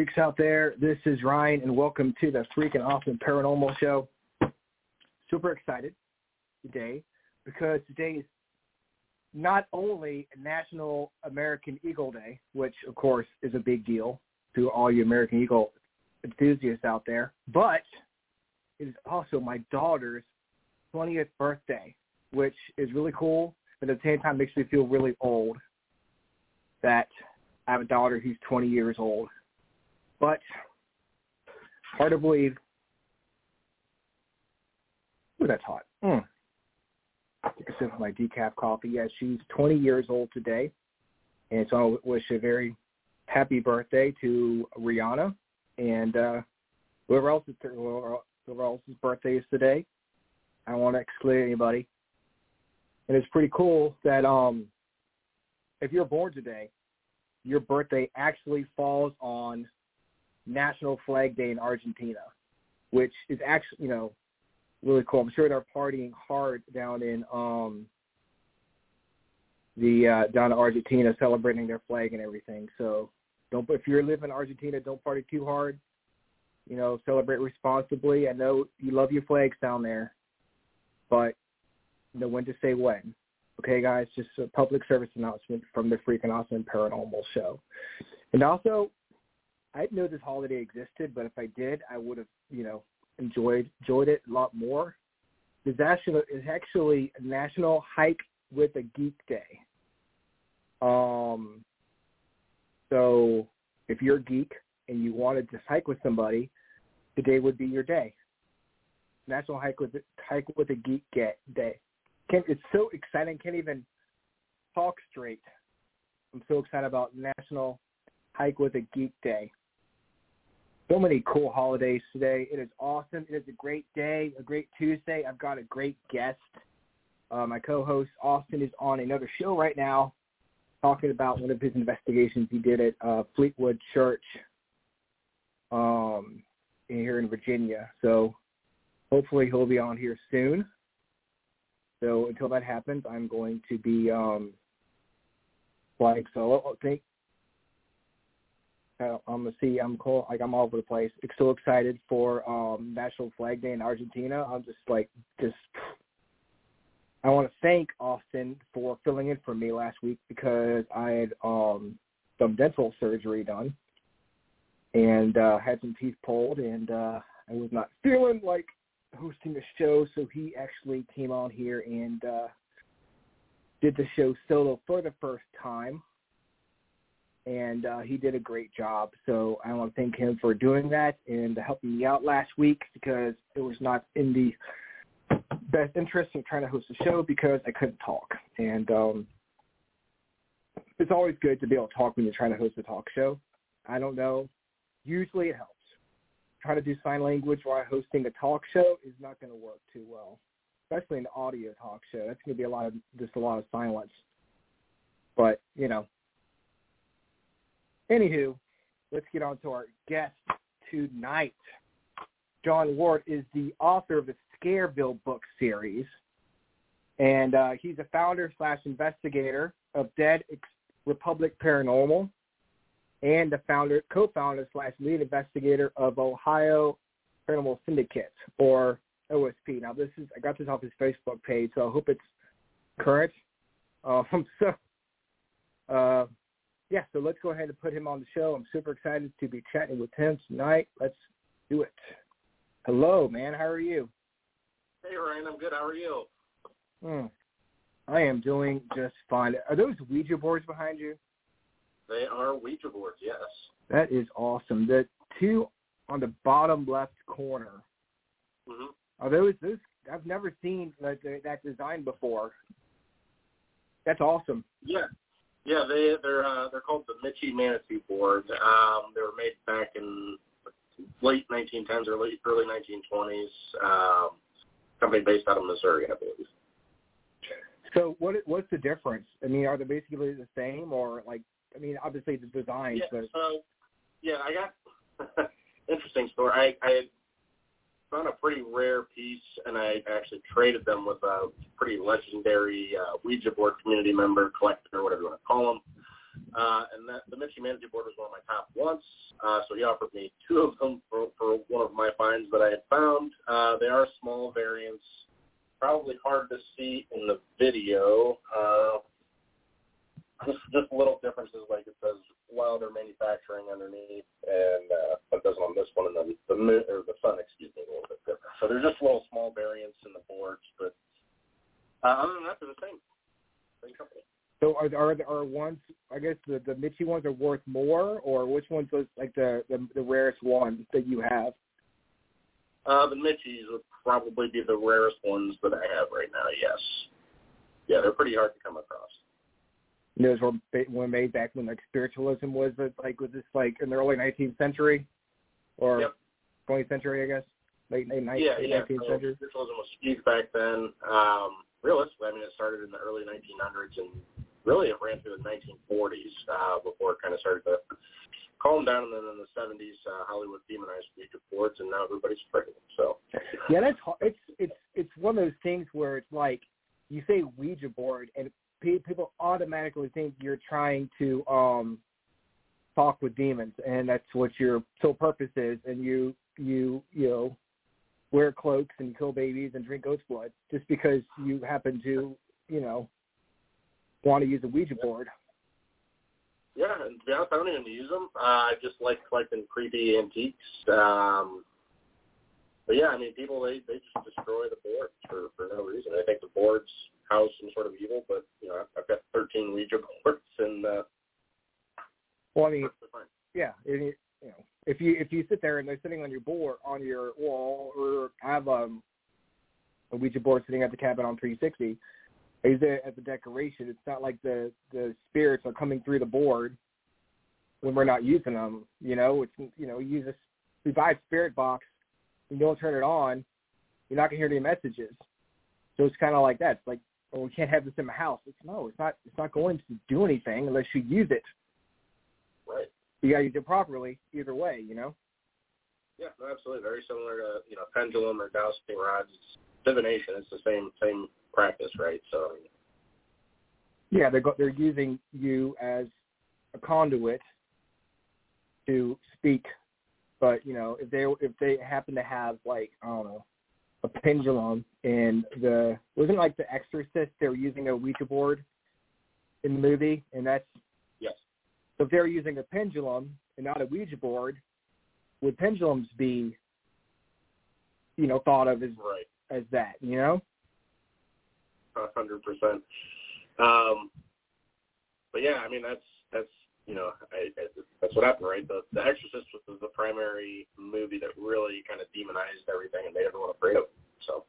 freaks out there. This is Ryan, and welcome to the Freaking Awesome Paranormal Show. Super excited today because today is not only National American Eagle Day, which of course is a big deal to all you American Eagle enthusiasts out there, but it is also my daughter's 20th birthday, which is really cool, but at the same time makes me feel really old that I have a daughter who's 20 years old. But hard to believe. Ooh, that's hot. Mm. Take a sip of my decaf coffee. Yeah, she's 20 years old today. And so I wish a very happy birthday to Rihanna and uh, whoever else is whoever else's birthday is today. I don't want to exclude anybody. And it's pretty cool that um, if you're born today, your birthday actually falls on National Flag Day in Argentina, which is actually, you know, really cool. I'm sure they're partying hard down in um the uh down in Argentina celebrating their flag and everything. So don't if you're living in Argentina, don't party too hard. You know, celebrate responsibly. I know you love your flags down there, but know when to say when. Okay, guys, just a public service announcement from the Freaking Awesome Paranormal Show. And also, I didn't know this holiday existed, but if I did, I would have, you know, enjoyed enjoyed it a lot more. It's actually it's actually National Hike with a Geek Day. Um, so if you're a geek and you wanted to hike with somebody, today would be your day. National Hike with Hike with a Geek Get Day. Can't, it's so exciting. Can't even talk straight. I'm so excited about National Hike with a Geek Day. So many cool holidays today. It is awesome. It is a great day, a great Tuesday. I've got a great guest. Uh, my co-host Austin is on another show right now, talking about one of his investigations he did at uh, Fleetwood Church um, here in Virginia. So hopefully he'll be on here soon. So until that happens, I'm going to be um, flying solo. Think uh, I'm gonna see. I'm cool. Like I'm all over the place. So excited for um, National Flag Day in Argentina. I'm just like just. I want to thank Austin for filling in for me last week because I had um, some dental surgery done and uh, had some teeth pulled, and uh, I was not feeling like hosting a show, so he actually came on here and uh, did the show solo for the first time, and uh, he did a great job. So I want to thank him for doing that and helping me out last week because it was not in the best interest of trying to host a show because I couldn't talk, and um, it's always good to be able to talk when you're trying to host a talk show. I don't know. Usually it helps Trying to do sign language while hosting a talk show is not going to work too well, especially an audio talk show. That's going to be a lot of just a lot of silence. But you know, anywho, let's get on to our guest tonight. John Ward is the author of the Scareville book series, and uh, he's a founder slash investigator of Dead Republic Paranormal and the founder, co-founder slash lead investigator of Ohio Paranormal Syndicate or OSP. Now this is I got this off his Facebook page, so I hope it's current. Um, so uh, yeah, so let's go ahead and put him on the show. I'm super excited to be chatting with him tonight. Let's do it. Hello, man. How are you? Hey, Ryan. I'm good. How are you? Hmm. I am doing just fine. Are those Ouija boards behind you? They are Ouija boards, yes. That is awesome. The two on the bottom left corner. Mm-hmm. Are those those? I've never seen that that design before. That's awesome. Yeah, yeah. They they're uh, they're called the Mitche Manitou board. Um, they were made back in late 1910s or late early 1920s. Um, company based out of Missouri, I believe. So what what's the difference? I mean, are they basically the same, or like I mean, obviously the design. Yeah. But... So, yeah, I got interesting story. I I found a pretty rare piece, and I actually traded them with a pretty legendary uh, Ouija board community member, collector, whatever you want to call them. Uh, and that, the Mitche Manitou board was one of my top ones, uh, so he offered me two of them for, for one of my finds that I had found. Uh, they are small variants probably hard to see in the video. Uh, just just little differences, like it says Wilder Manufacturing underneath, and uh, it doesn't on this one, and then the moon or the sun, excuse me, a little bit different. So there's just little small variants in the boards, but uh, other than that, they're the same. Same company. So are are are ones? I guess the the Mitchie ones are worth more, or which ones are like the the, the rarest ones that you have? Uh, the Mitchies would probably be the rarest ones that I have right now. Yes. Yeah, they're pretty hard to come across. Those were were made back when like spiritualism was like was this like in the early 19th century, or Yep. 20th century, I guess, late late 19th, yeah, yeah. 19th So century. spiritualism was huge back then. Um, realistically, I mean, it started in the early 1900s, and really it ran through the 1940s uh, before it kind of started to calm down. And then in the 70s, uh, Hollywood demonized Ouija boards, and now everybody's afraid. So Yeah, that's hard. it's it's it's one of those things where it's like you say Ouija board and people automatically think you're trying to um talk with demons and that's what your sole purpose is and you you you know wear cloaks and kill babies and drink goat's blood just because you happen to you know want to use a Ouija board. yeah, and to be honest, I don't even use them. Uh, I just like collecting creepy antiques. Um, but yeah, I mean, people they they just destroy the boards for for no reason. I think the boards house some sort of evil, but you know, I've got 13 Ouija boards, and uh, Well, I mean, yeah, it, you know, if you if you sit there and they're sitting on your board on your wall, or have um, a Ouija board sitting at the cabin on 360, I use it as a decoration. It's not like the the spirits are coming through the board when we're not using them. You know, it's you know, you use a we buy a spirit box, you don't turn it on, you're not gonna hear any messages. So it's kind of like that. It's like, well, we can't have this in my house. It's no, it's not. It's not going to do anything unless you use it Right. you gotta use it properly either way, you know? Yeah, no, absolutely. Very similar to you know pendulum or dowsing rods. It's divination. It's the same same practice, right? So Yeah, they're go- they're using you as a conduit to speak, but you know if they if they happen to have like I don't know a pendulum and the wasn't it like the Exorcist they were using a Ouija board in the movie and that's yes, so if they're using a pendulum and not a Ouija board, would pendulums be you know thought of as right. as that you know? a hundred percent. Um, but yeah, I mean that's you know I, I, that's what happened, right? The The Exorcist was the primary movie that really kind of demonized everything and made everyone afraid of. It. So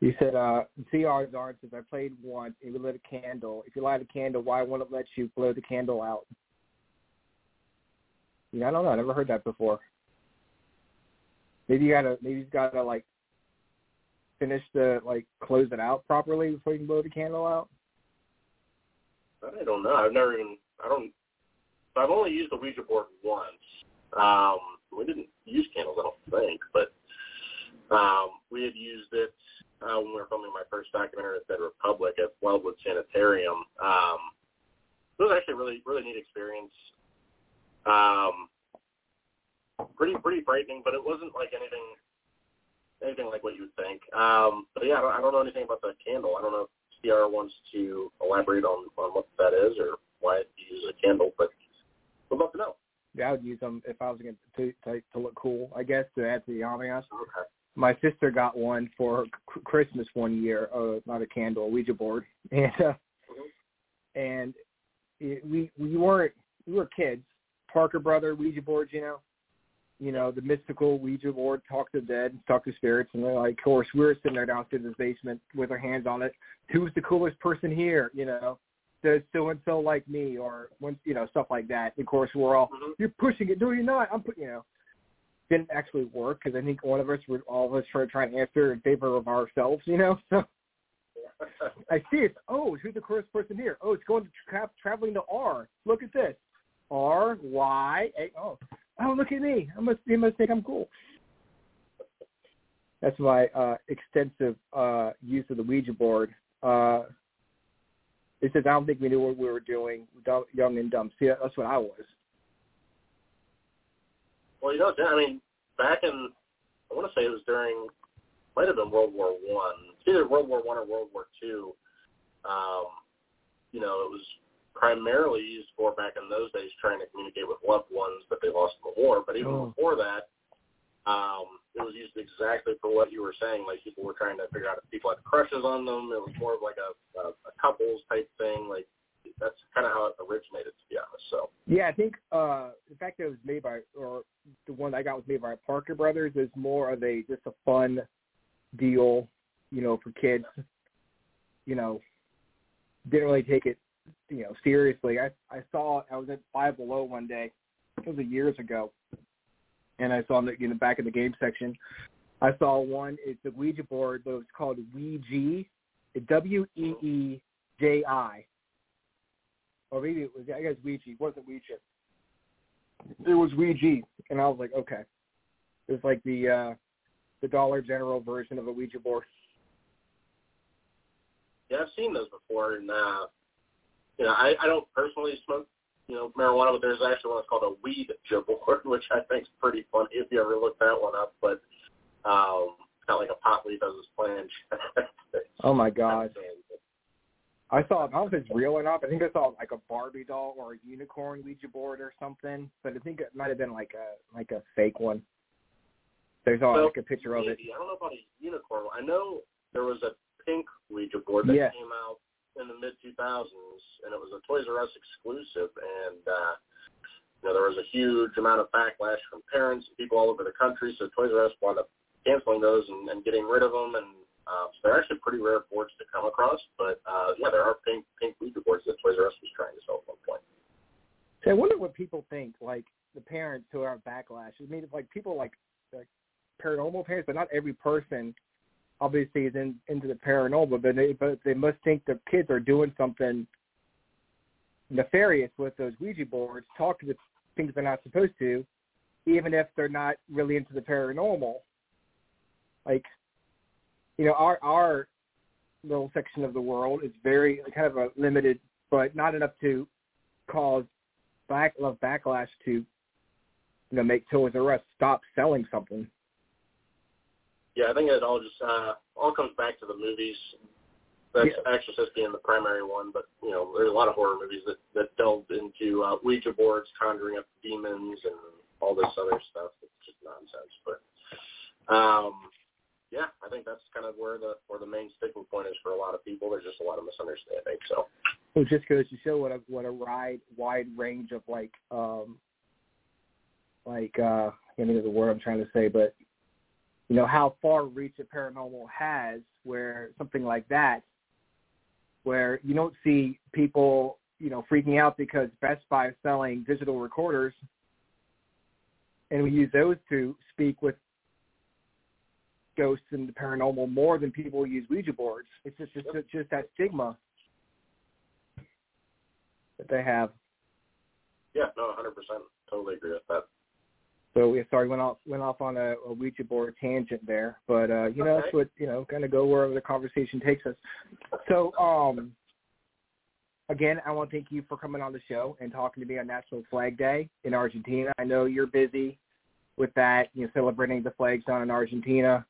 He said, uh, CR's art says, I played one, it would lit a candle. If you light a candle, why won't it let you blow the candle out? Yeah, I don't know. I never heard that before. Maybe you gotta, maybe you gotta like finish the, like close it out properly before you can blow the candle out. I don't know. I've never even I don't. I've only used the Ouija board once. Um, we didn't use candles, I don't think, but um, we had used it uh, when we were filming my first documentary at Dead Republic at Wildwood Sanitarium. Um, it was actually a really really neat experience. Um, pretty pretty frightening, but it wasn't like anything anything like what you would think. Um, but yeah, I don't, I don't know anything about the candle. I don't know if CR wants to elaborate on, on what that is or why it uses a candle, but we'd love to know. Yeah, I would use them if I was going to, to to look cool. I guess to add to the ambiance. Okay. my sister got one for C- Christmas one year, uh, not a candle, a Ouija board, and uh, and it, we we weren't we were kids. Parker brother Ouija boards, you know, you know the mystical Ouija board, talk to the dead, talk to spirits, and they're like, of course, we were sitting there downstairs in the basement with our hands on it. Who's the coolest person here? You know, does so and so like me, or when you know stuff like that. Of course, we're all Mhm. you're pushing it. No, you're not. I'm putting you know didn't actually work because I think one of us were all of us trying trying to answer in favor of ourselves, you know. So I see it. Oh, who's the first person here? Oh, it's going to tra- traveling to R. Look at this. R Y A. Oh, oh, look at me. I must. They must think I'm cool. That's my uh, extensive uh, use of the Ouija board. Uh, it says I don't think we knew what we were doing. Dumb, young and dumb. See, that's what I was. well, you know, I mean, back in I want to say it was during might have been World War One. either World War One or World War Two. Um, you know, it was primarily used for back in those days trying to communicate with loved ones that they lost in the war. But even Oh. before that, um, it was used exactly for what you were saying. Like people were trying to figure out if people had crushes on them. It was more of like a, a, a couples type thing. Like that's kind of how it originated, to be honest. So Yeah, I think uh the fact that it was made by or the one I got was made by Parker Brothers is more of a just a fun deal, you know, for kids. You know, didn't really take it, you know, seriously. I I saw I was at Five Below one day. It was years ago, and I saw in the, in the back of the game section. I saw one. It's a Ouija board, but it's called Ouija. W E E J I. Or maybe it was I guess Ouija. It wasn't Ouija. It was Ouija, and I was like, okay. It was like the uh the Dollar General version of a Ouija board. yeah, I've seen those before, and uh, you know, I, I don't personally smoke, you know, marijuana, but there's actually one that's called a weed board, which I think is pretty funny if you ever look that one up. But um, kind of like a pot leaf as his plan. Oh my god. I saw I don't know if it's real or not, but I think I saw like a Barbie doll or a unicorn Ouija board or something. But I think it might have been like a like a fake one. There's all Well, like a picture of it. I don't know about a unicorn. I know there was a pink Ouija board that Yeah. came out in the mid 2000s, and it was a Toys R Us exclusive. And uh, you know, there was a huge amount of backlash from parents and people all over the country. So Toys R Us wound up canceling those and, and getting rid of them. And uh, so they're actually pretty rare boards to come across. But uh, yeah, there are pink pink Ouija boards that Toys R Us was trying to sell at one point. So I wonder what people think, like the parents who are backlash. I mean, like people like like paranormal parents, but not every person obviously is in, into the paranormal. But they but they must think the kids are doing something nefarious with those Ouija boards, talk to the things they're not supposed to, even if they're not really into the paranormal. Like, you know, our our little section of the world is very kind of a limited, but not enough to cause back love backlash to you know make Toys R Us stop selling something. Yeah, I think it all just uh, all comes back to the movies. That's Exorcist being the primary one, but you know, there's a lot of horror movies that that delved into uh, Ouija boards, conjuring up demons, and all this other stuff. It's just nonsense. But um, yeah, I think that's kind of where the where the main sticking point is for a lot of people. There's just a lot of misunderstanding. So It just goes to show what a what a wide wide range of like um like uh I can't think of the word I'm trying to say, but you know how far reach a paranormal has where something like that where you don't see people, you know, freaking out because Best Buy is selling digital recorders and we use those to speak with ghosts and the paranormal more than people use Ouija boards. It's just just, just that stigma that they have. yeah, no, 100%, totally agree with that. So we sorry went off went off on a, a Ouija board tangent there, but uh, you know Okay. that's what you know, kind of go wherever the conversation takes us. So um, again, I want to thank you for coming on the show and talking to me on National Flag Day in Argentina. I know you're busy with that, you know, celebrating the flags down in Argentina.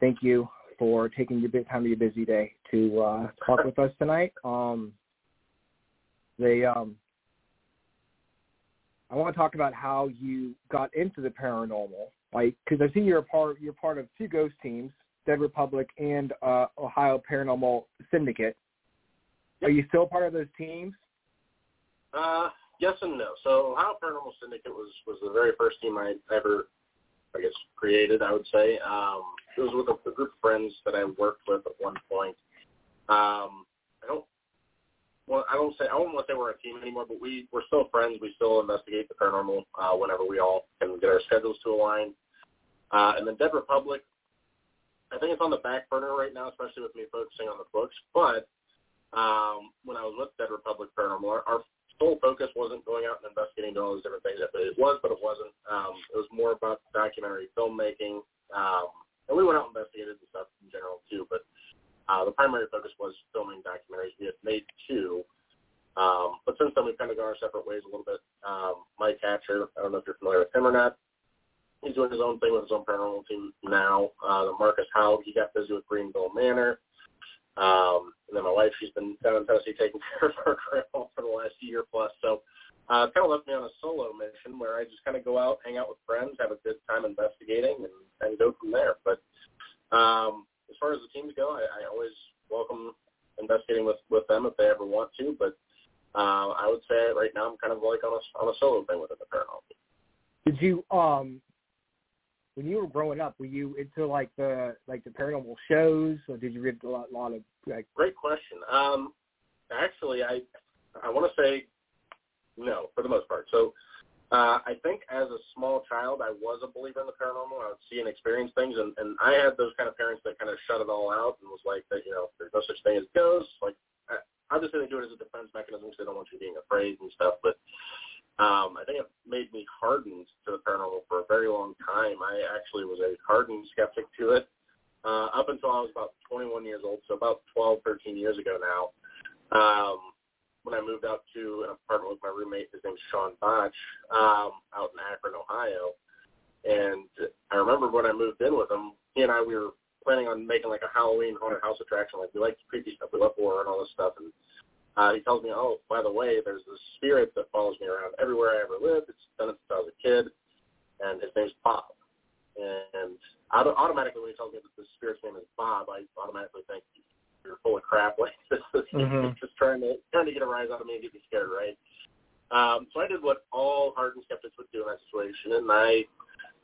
Thank you for taking your bit time of your busy day to uh, talk with us tonight. Um, they um, I want to talk about how you got into the paranormal, like because I've seen you're a part you're part of two ghost teams, Dead Republic and uh, Ohio Paranormal Syndicate. Are you still part of those teams? Uh, yes and no. So Ohio Paranormal Syndicate was was the very first team I ever, I guess, created. I would say um, it was with a, a group of friends that I worked with at one point. Um, I. Well, I don't say I don't want to say we're a team anymore, but we we're still friends. We still investigate the paranormal uh, whenever we all can get our schedules to align. Uh, and then Dead Republic, I think it's on the back burner right now, especially with me focusing on the books. But um, when I was with Dead Republic Paranormal, our, our sole focus wasn't going out and investigating all those different things. It was, but it wasn't. Um, it was more about documentary filmmaking. Um, and we went out and investigated the stuff in general too, but uh, the primary focus was filming documentaries. We had made two. Um, but since then, we've kind of gone our separate ways a little bit. Um, Mike Hatcher, I don't know if you're familiar with him or not. he's doing his own thing with his own paranormal team now. Uh, the Marcus Howe, he got busy with Greenville Manor. Um, and then my wife, she's been down in Tennessee taking care of her grandma for the last year plus. So uh, kind of left me on a solo mission where I just kind of go out, hang out with friends, have a good time investigating, and, and go from there. But um, as far as the teams go, I, I always welcome investigating with with them if they ever want to. But uh, I would say right now I'm kind of like on a on a solo thing with the paranormal. Did you um when you were growing up, were you into like the like the paranormal shows, or did you read a lot, lot of like? Great question. Um, actually, I I want to say no for the most part. So uh, I think as a small child, I was a believer in the paranormal. I would see and experience things, and, and I had those kind of parents that kind of shut it all out and was like, that you know, there's no such thing as ghosts. Like, I, obviously they do it as a defense mechanism because they don't want you being afraid and stuff. But um, I think it made me hardened to the paranormal for a very long time. I actually was a hardened skeptic to it uh, up until I was about 21 years old, so about 12, 13 years ago now. Um, when I moved out to an apartment with my roommate, his name's Sean Botch, um, out in Akron, Ohio. And I remember when I moved in with him, he and I, we were planning on making like a Halloween haunted house attraction. Like we like creepy stuff, we love horror and all this stuff. And uh, he tells me, oh, by the way, there's this spirit that follows me around everywhere I ever lived. It's done it since I was a kid, and his name's Bob. And auto- automatically, when he tells me that the spirit's name is Bob, I automatically think you're full of crap. Like this is Mhm. just trying to get a rise out of me and get me scared, right? Um, so I did what all hardened skeptics would do in that situation, and I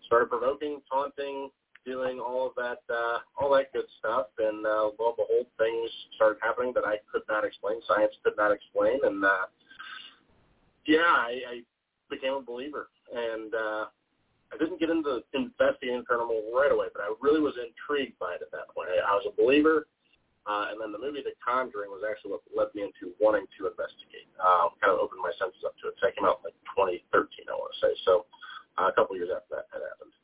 started provoking, taunting, doing all of that, uh, all that good stuff. And uh, lo and behold, things started happening that I could not explain. Science could not explain, and uh, yeah, I, I became a believer. And uh, I didn't get into investigating paranormal right away, but I really was intrigued by it at that point. I, I was a believer. Uh, and then the movie The Conjuring was actually what led me into wanting to investigate. Um, kind of opened my senses up to it. So that came out in like 2013, I want to say. So uh, a couple years after that had happened.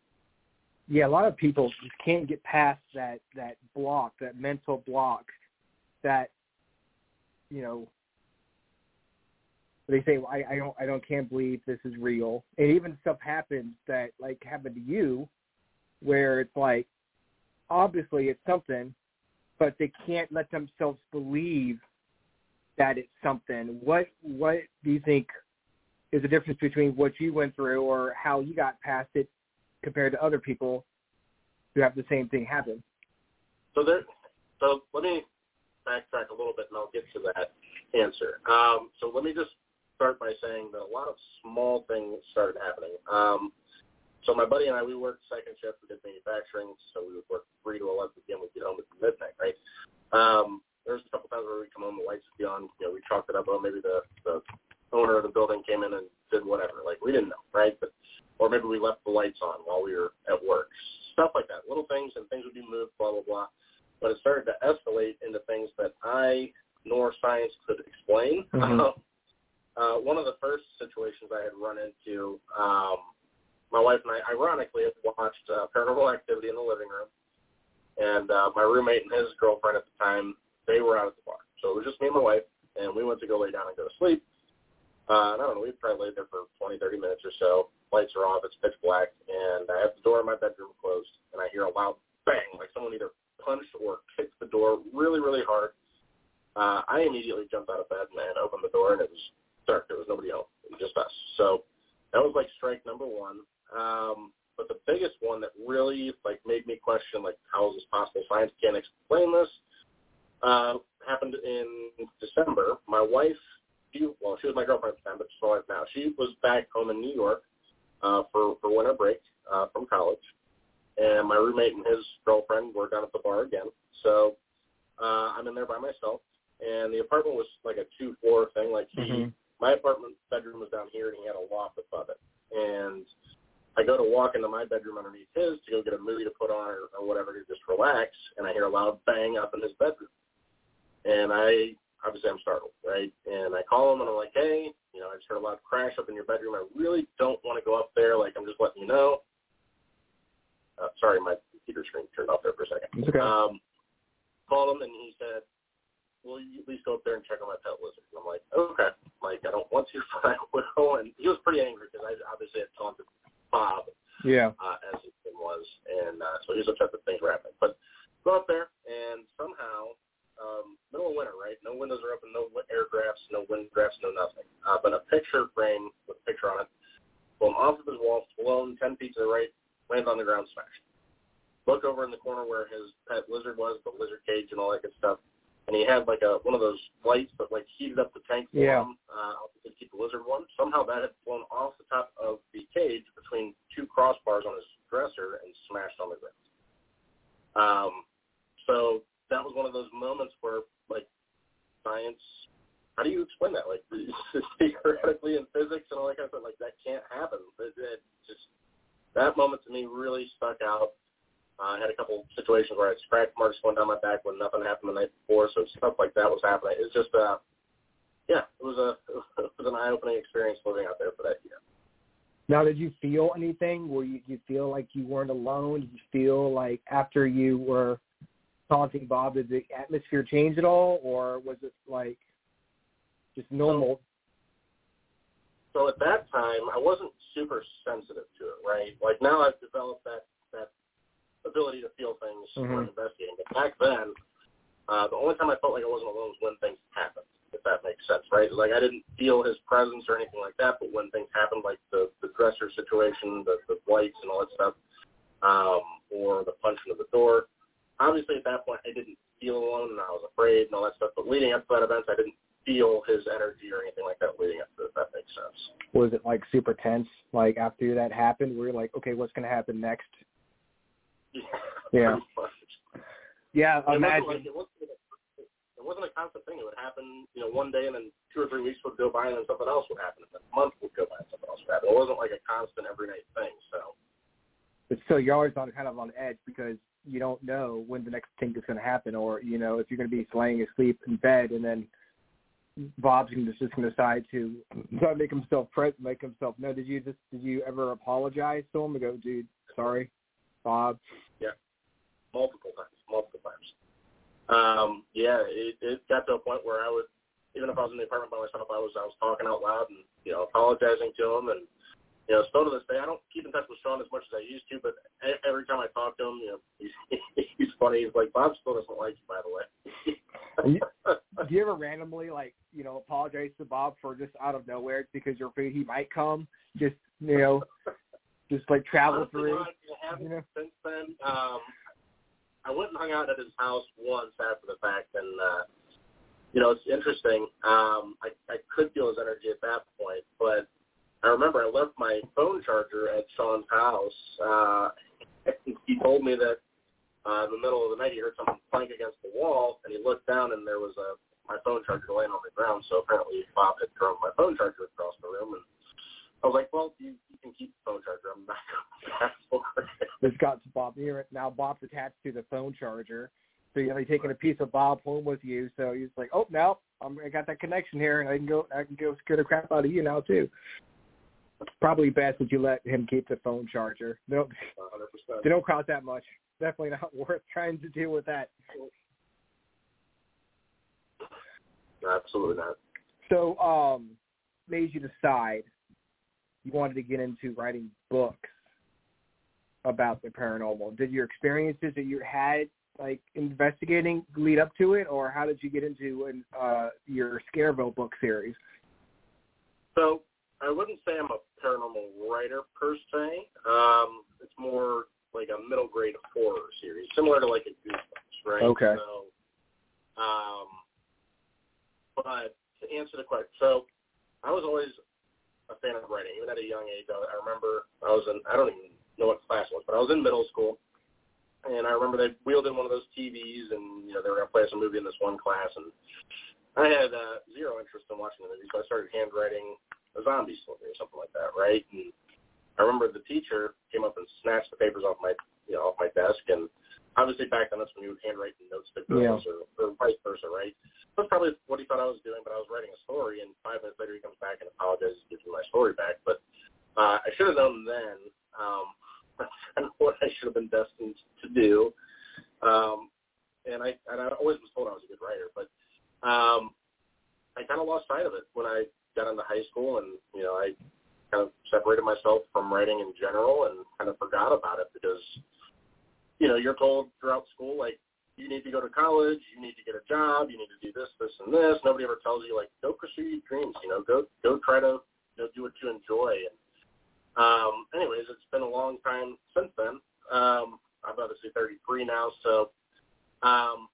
Yeah, a lot of people can't get past that that block, that mental block, that you know. They say, I, I don't, I don't, can't believe this is real. And even stuff happens that like happened to you, where it's like, obviously it's something, but they can't let themselves believe that it's something. What, what do you think is the difference between what you went through or how you got past it compared to other people who have the same thing happen? So there, so let me backtrack a little bit, and I'll get to that answer. Um, so let me just start by saying that a lot of small things started happening. Um, so my buddy and I, we worked second shift. We did manufacturing, so we would work three to eleven p.m. We'd get home at midnight, right? Um, there was a couple times where we'd come home, the lights would be on. You know, we chalked it up. Oh, maybe the the owner of the building came in and did whatever. Like we didn't know, right? But or maybe we left the lights on while we were at work. Stuff like that, little things, and things would be moved, blah blah blah. But it started to escalate into things that I nor science could explain. Mhm. uh, one of the first situations I had run into, um, my wife and I, ironically, watched uh, Paranormal Activity in the living room, and uh, my roommate and his girlfriend at the time, they were out at the bar. So it was just me and my wife, and we went to go lay down and go to sleep. Uh, and I don't know, we probably laid there for 20, 30 minutes or so. Lights are off, it's pitch black, and I have the door in my bedroom closed, and I hear a loud bang, like someone either punched or kicked the door really, really hard. Uh, I immediately jumped out of bed and opened the door, and it was dark. There was nobody was just us. So that was like strike number one. Um, but the biggest one that really like made me question like how is this possible? Science can't explain this. Uh, happened in December. My wife, she well, she was my girlfriend at the time, but she's my wife now. She was back home in New York uh, for for winter break uh, from college, and my roommate and his girlfriend were down at the bar again. So uh, I'm in there by myself, and the apartment was like a two floor thing. Like he, Mhm. my apartment bedroom was down here, and he had a loft above it. And I go to walk into my bedroom underneath his to go get a movie to put on or, or whatever to just relax, and I hear a loud bang up in his bedroom. And I obviously I'm startled, right? And I call him and I'm like, hey, you know, I just heard a loud crash up in your bedroom. I really don't want to go up there. Like I'm just letting you know. Uh, sorry, my computer screen turned off there for a second. It's okay. Um, called him and he said, "Will you at least go up there and check on my pet lizard?" And I'm like, "Okay." Like I don't want to, but I will. And he was pretty angry because I obviously had taunted Bob. Yeah. uh, as his team was, and uh, so he was upset that things were happening. But go up there, and somehow, um, middle of winter, right? No windows are open, no air drafts, no wind drafts, no nothing. Uh, but a picture frame with a picture on it, blown off of his wall, blown 10 feet to the right, lands on the ground, smashed. Look over in the corner where his pet lizard was, the lizard cage and all that good stuff. And he had like a one of those lights that like heated up the tank for Yeah. him uh, to keep the lizard warm. Somehow that had flown off the top of the cage between two crossbars on his dresser and smashed on the ground. Um, so that was one of those moments where like science. How do you explain that? Like theoretically in physics and all that kind of stuff, like that can't happen. It, it just that moment to me really stuck out. Uh, I had a couple situations marks going down my back when nothing happened the night before, so stuff like that was happening. It's just, uh, yeah, it was a it was an eye-opening experience living out there for that year. Now, did you feel anything? Were you, did you feel like you weren't alone? Did you feel like after you were taunting Bob, did the atmosphere change at all, or was it like just normal? So at that time, I wasn't super sensitive to it, right? Like now I've developed that that ability to feel things when I'm investigating. But back then, uh, the only time I felt like I wasn't alone was when things happened, if that makes sense, right? Like I didn't feel his presence or anything like that, but when things happened, like the, the dresser situation, the, the lights and all that stuff, um, or the punch into the door, obviously at that point I didn't feel alone and I was afraid and all that stuff. But leading up to that event, I didn't feel his energy or anything like that leading up to it, if that makes sense. Was it like super tense? Like after that happened, we were like, okay, what's going to happen next? Yeah. Yeah, It wasn't, imagine. like, it, wasn't, it wasn't a constant thing. It would happen, you know, one day and then two or three weeks would go by and then something else would happen. And then a month would go by and something else would happen. It wasn't like a constant every night thing. So but still you're always on kind of on edge because you don't know when the next thing is going to happen or you know if you're going to be laying asleep in bed and then Bob's just going to decide to make himself present, make himself no. Did you just did you ever apologize to him and go, dude, sorry, Bob? Yeah, multiple times, multiple times. Um, yeah, it, it got to a point where I would, even if I was in the apartment by myself, I was I was talking out loud and you know apologizing to him and you know still to this day I don't keep in touch with Sean as much as I used to, but every time I talk to him, you know he's he's funny. He's like Bob still doesn't like you by the way. Do you ever randomly like you know apologize to Bob for just out of nowhere because you're afraid he might come? Just you know, just like travel through. you know? since then. Um, I went and hung out at his house once after the fact, and uh, you know it's interesting. Um, I I could feel his energy at that point, but I remember I left my phone charger at Sean's house. Uh, and he told me that uh, in the middle of the night he heard something clank against the wall, and he looked down and there was a my phone charger laying on the ground. So apparently Bob had thrown my phone charger across the room, and I was like, "Well, you, you can keep the phone charger. I'm not going to ask for it." It's got to Bob here. Now Bob's attached to the phone charger. So you're like taking a piece of Bob home with you. So he's like, oh no, I'm, I got that connection here, and I can go, I can go scare the crap out of you now too. It's probably best that you let him keep the phone charger. They don't, 100%. they don't cost that much. Definitely not worth trying to deal with that. Absolutely not. So, um, made you decide you wanted to get into writing books about the paranormal. Did your experiences that you had like investigating lead up to it, or how did you get into uh, your Scareville book series? So I wouldn't say I'm a paranormal writer per se. Um, it's more like a middle grade horror series, similar to like a Goosebumps, right? Okay. So, um, but to answer the question, so I was always a fan of writing, even at a young age. I, I remember I was in, I don't even know what class it was, but I was in middle school, and I remember they wheeled in one of those TVs, and you know they were gonna play us a movie in this one class, and I had uh, zero interest in watching the movie, so I started handwriting a zombie story or something like that, right? And I remember the teacher came up and snatched the papers off my, you know, off my desk, and obviously back then that's when you would handwrite notes to girls or, or vice versa, right? That's probably what he thought I was doing, but I was writing a story, and five minutes later he comes back and apologizes, gives me my story back. But uh, I should have known then um, what I should have been destined to do. Um, and I and I always was told I was a good writer, but um, I kind of lost sight of it when I got into high school, and you know I kind of separated myself from writing in general and kind of forgot about it because, you know, you're told throughout school like you need to go to college, you need to get a job, you need to do this, this, and this. Nobody ever tells you like go pursue your dreams. You know, go go try to you know, do what you enjoy. And um, anyways, it's been a long time since then. Um, I'm obviously 33 now, so um,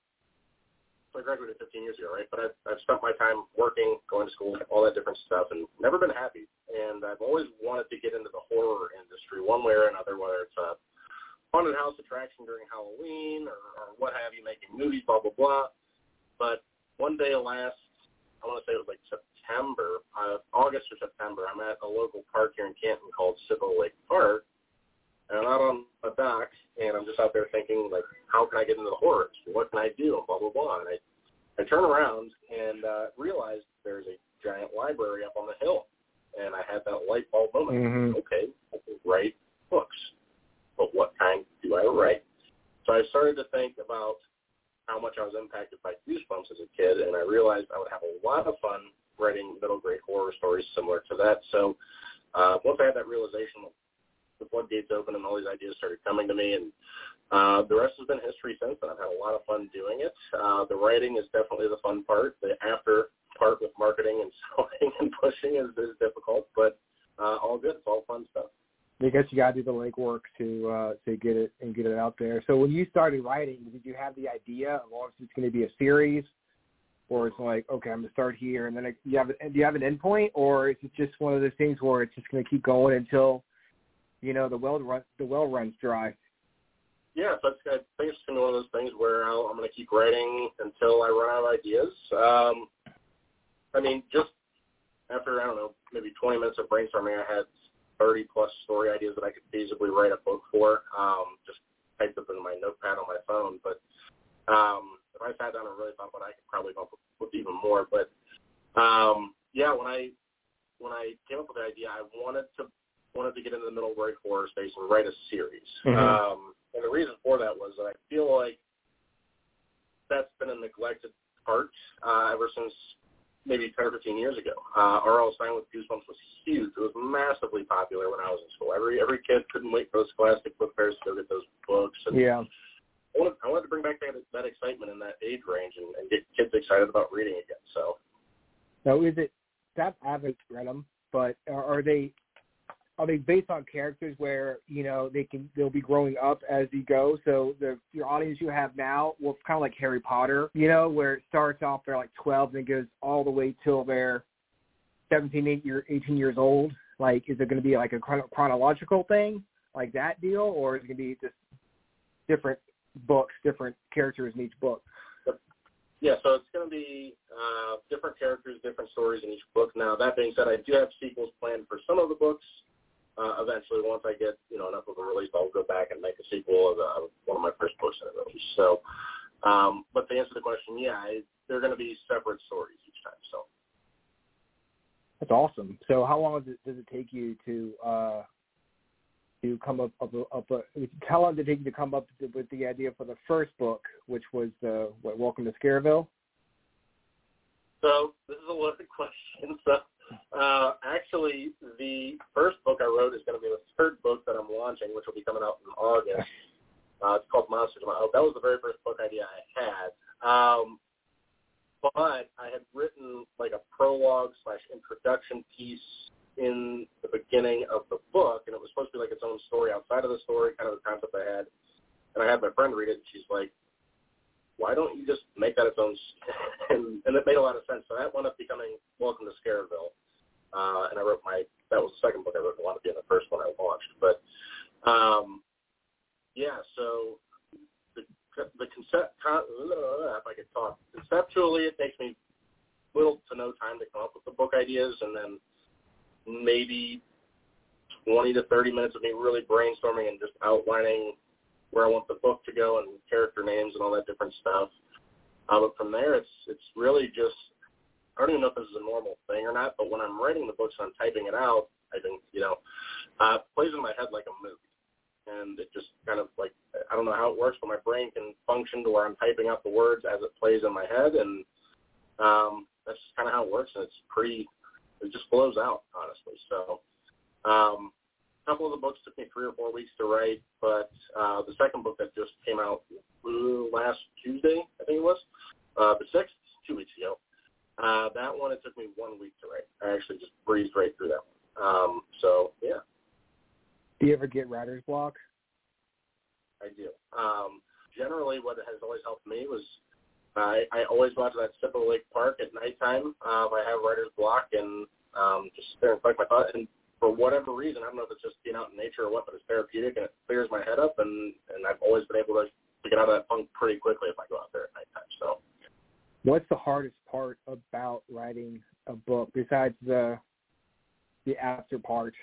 so I graduated 15 years ago, right? But I've, I've spent my time working, going to school, all that different stuff, and never been happy. And I've always wanted to get into the horror industry one way or another, whether it's a haunted house attraction during Halloween or, or what have you, making movies, blah blah blah. But one day last, I want to say it was like September, uh, August or September, I'm at a local park here in Canton called Sippo Lake Park, and I'm out on a dock, and I'm just out there thinking like, how can I get into the horror? What can I do? And blah blah blah. And I I turn around and uh, realize there's a giant library up on the hill, and I had that light bulb moment. Mhm. Okay, I can write books, but what kind do I write? So I started to think about how much I was impacted by Goosebumps as a kid, and I realized I would have a lot of fun writing middle grade horror stories similar to that. So uh, once I had that realization, the floodgates opened and all these ideas started coming to me, and uh, the rest has been history since then. I've had a lot of fun doing it. Uh, the writing is definitely the fun part. The after part with marketing and selling and pushing is, is difficult, but uh, all good. It's all fun stuff. I guess you gotta do the legwork to uh to get it and get it out there. So when you started writing, did you have the idea of oh, it's going to be a series, or it's like okay, I'm gonna start here, and then it, you have do you have an endpoint, or is it just one of those things where it's just going to keep going until you know the well run the well runs dry? yeah, so I think it's gonna be one of those things where I'll, I'm gonna keep writing until I run out of ideas. Um, I mean, just after I don't know, maybe 20 minutes of brainstorming, I had 30 plus story ideas that I could feasibly write a book for. Um, just typed up in my notepad on my phone, but um, if I sat down and really thought about it, I could probably come up with, even more. But um, yeah, when I when I came up with the idea, I wanted to wanted to get into the middle grade horror space and write a series. Mhm. Um, and the reason for that was that I feel like that's been a neglected part uh, ever since maybe 10 or 15 years ago. Uh, R.L. Stine with Goosebumps was huge. It was massively popular when I was in school. Every every kid couldn't wait for those Scholastic book fairs to go get those books. And Yeah. I wanted, I wanted to bring back that, that excitement in that age range and, and get kids excited about reading again. So So is it that I haven't read them, but are, are they are they based on characters where you know they can they'll be growing up as you go? So the your audience you have now, well, kind of like Harry Potter, you know, where it starts off they're like 12 and it goes all the way till they're 17, 8 year, 18 years old. Like, is it going to be like a chronological thing, like that deal, or is it going to be just different books, different characters in each book? yeah, so it's going to be uh, different characters, different stories in each book. Now that being said, I do have sequels planned for some of the books. Uh, eventually, once I get you know enough of them released, I'll go back and make a sequel of uh, one of my first books that I wrote. So, um, but to answer the question, yeah, I, they're going to be separate stories each time. So. That's awesome. So how long does it, does it take you to uh, to come up up, up uh, how long did it take you to come up with the idea for the first book, which was uh, what Welcome to Scareville? So this is a loaded question. So uh, actually, the first book I wrote is going to be the third book that I'm launching, which will be coming out in August. Uh, it's called Monsters of My Hope. That was the very first book idea I had. Um, but I had written like a prologue slash introduction piece in the beginning of the book, and it was supposed to be like its own story outside of the story, kind of the concept I had. And I had my friend read it, and she's like, why don't you just make that its own? and, and it made a lot of sense. So that wound up becoming Welcome to Scareville. Uh, and I wrote my, that was the second book I wrote. I wanted to be in the first one I launched. But, um, yeah, so the, the concept, con, if I could talk, conceptually it takes me little to no time to come up with the book ideas and then maybe 20 to 30 minutes of me really brainstorming and just outlining where I want the book to go and character names and all that different stuff. Uh, but from there, it's it's really just I don't even know if this is a normal thing or not. But when I'm writing the books and I'm typing it out, I think you know, uh, plays in my head like a movie, and it just kind of like I don't know how it works, but my brain can function to where I'm typing out the words as it plays in my head, and um, that's just kind of how it works. And it's pretty, it just flows out honestly. So Um, a couple of the books took me three or four weeks to write, but uh, the second book that just came out last Tuesday, I think it was, uh, the sixth, two weeks ago. Uh, that one it took me one week to write. I actually just breezed right through that one. Um, so yeah. Do you ever get writer's block? I do. Um, generally, what has always helped me was I, I always go out to that Sippo Lake Park at nighttime. Uh, I have writer's block and um, just sit there and collect my thoughts. And for whatever reason, I don't know if it's just being out in nature or what, but it's therapeutic and it clears my head up. And and I've always been able to, to get out of that funk pretty quickly if I go out there at nighttime. So, what's the hardest part about writing a book besides the the after part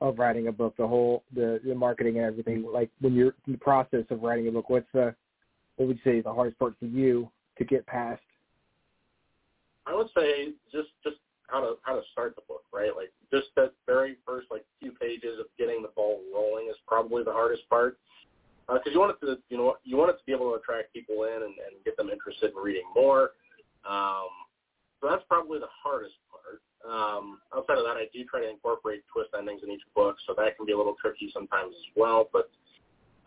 of writing a book, the whole the, the marketing and everything? Mm-hmm. Like when you're in the process of writing a book, what's the what would you say is the hardest part for you to get past? I would say just just how to how to start the book, right? Like just that very first like few pages of getting the ball rolling is probably the hardest part because uh, you want it to you know you want it to be able to attract people in and, and get them interested in reading more. Um, so that's probably the hardest part. Um, outside of that, I do try to incorporate twist endings in each book, so that can be a little tricky sometimes as well. But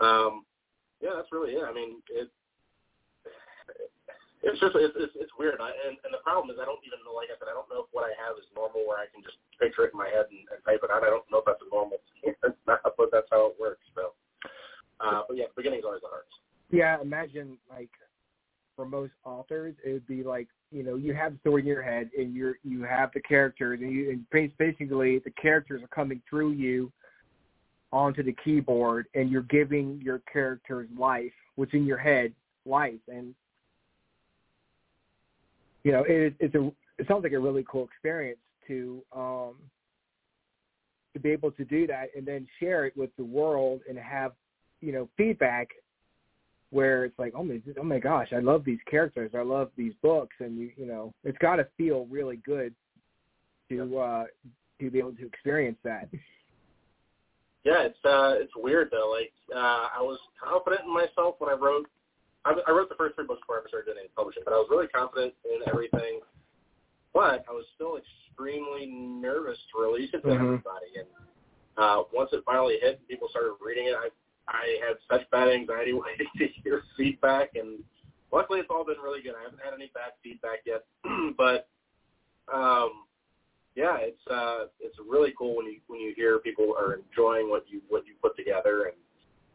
um, yeah, that's really it. I mean, it, it's just it's it's, it's weird. I, and and the problem is I don't even know. Like I said, I don't know if what I have is normal, where I can just picture it in my head and, and type it out. I don't know if that's a normal thing or not, but that's how it works. So, uh, but yeah, beginning's always the hardest. Yeah, imagine like for most authors, it would be like you know you have the story in your head and you're you have the characters and you and basically the characters are coming through you onto the keyboard and you're giving your characters life, what's in your head life, and you know, it, it's a it sounds like a really cool experience to um, to be able to do that and then share it with the world and have you know feedback where it's like oh my oh my gosh I love these characters I love these books and you you know it's got to feel really good to uh, to be able to experience that. Yeah, it's uh, it's weird though. Like uh, I was confident in myself when I wrote I, I wrote the first three books before I started doing any publishing, but I was really confident in everything. But I was still extremely nervous to release it to mm-hmm. everybody. And uh, once it finally hit, and people started reading it. I I had such bad anxiety waiting to hear feedback, and luckily it's all been really good. I haven't had any bad feedback yet, but um, yeah, it's uh, it's really cool when you when you hear people are enjoying what you what you put together, and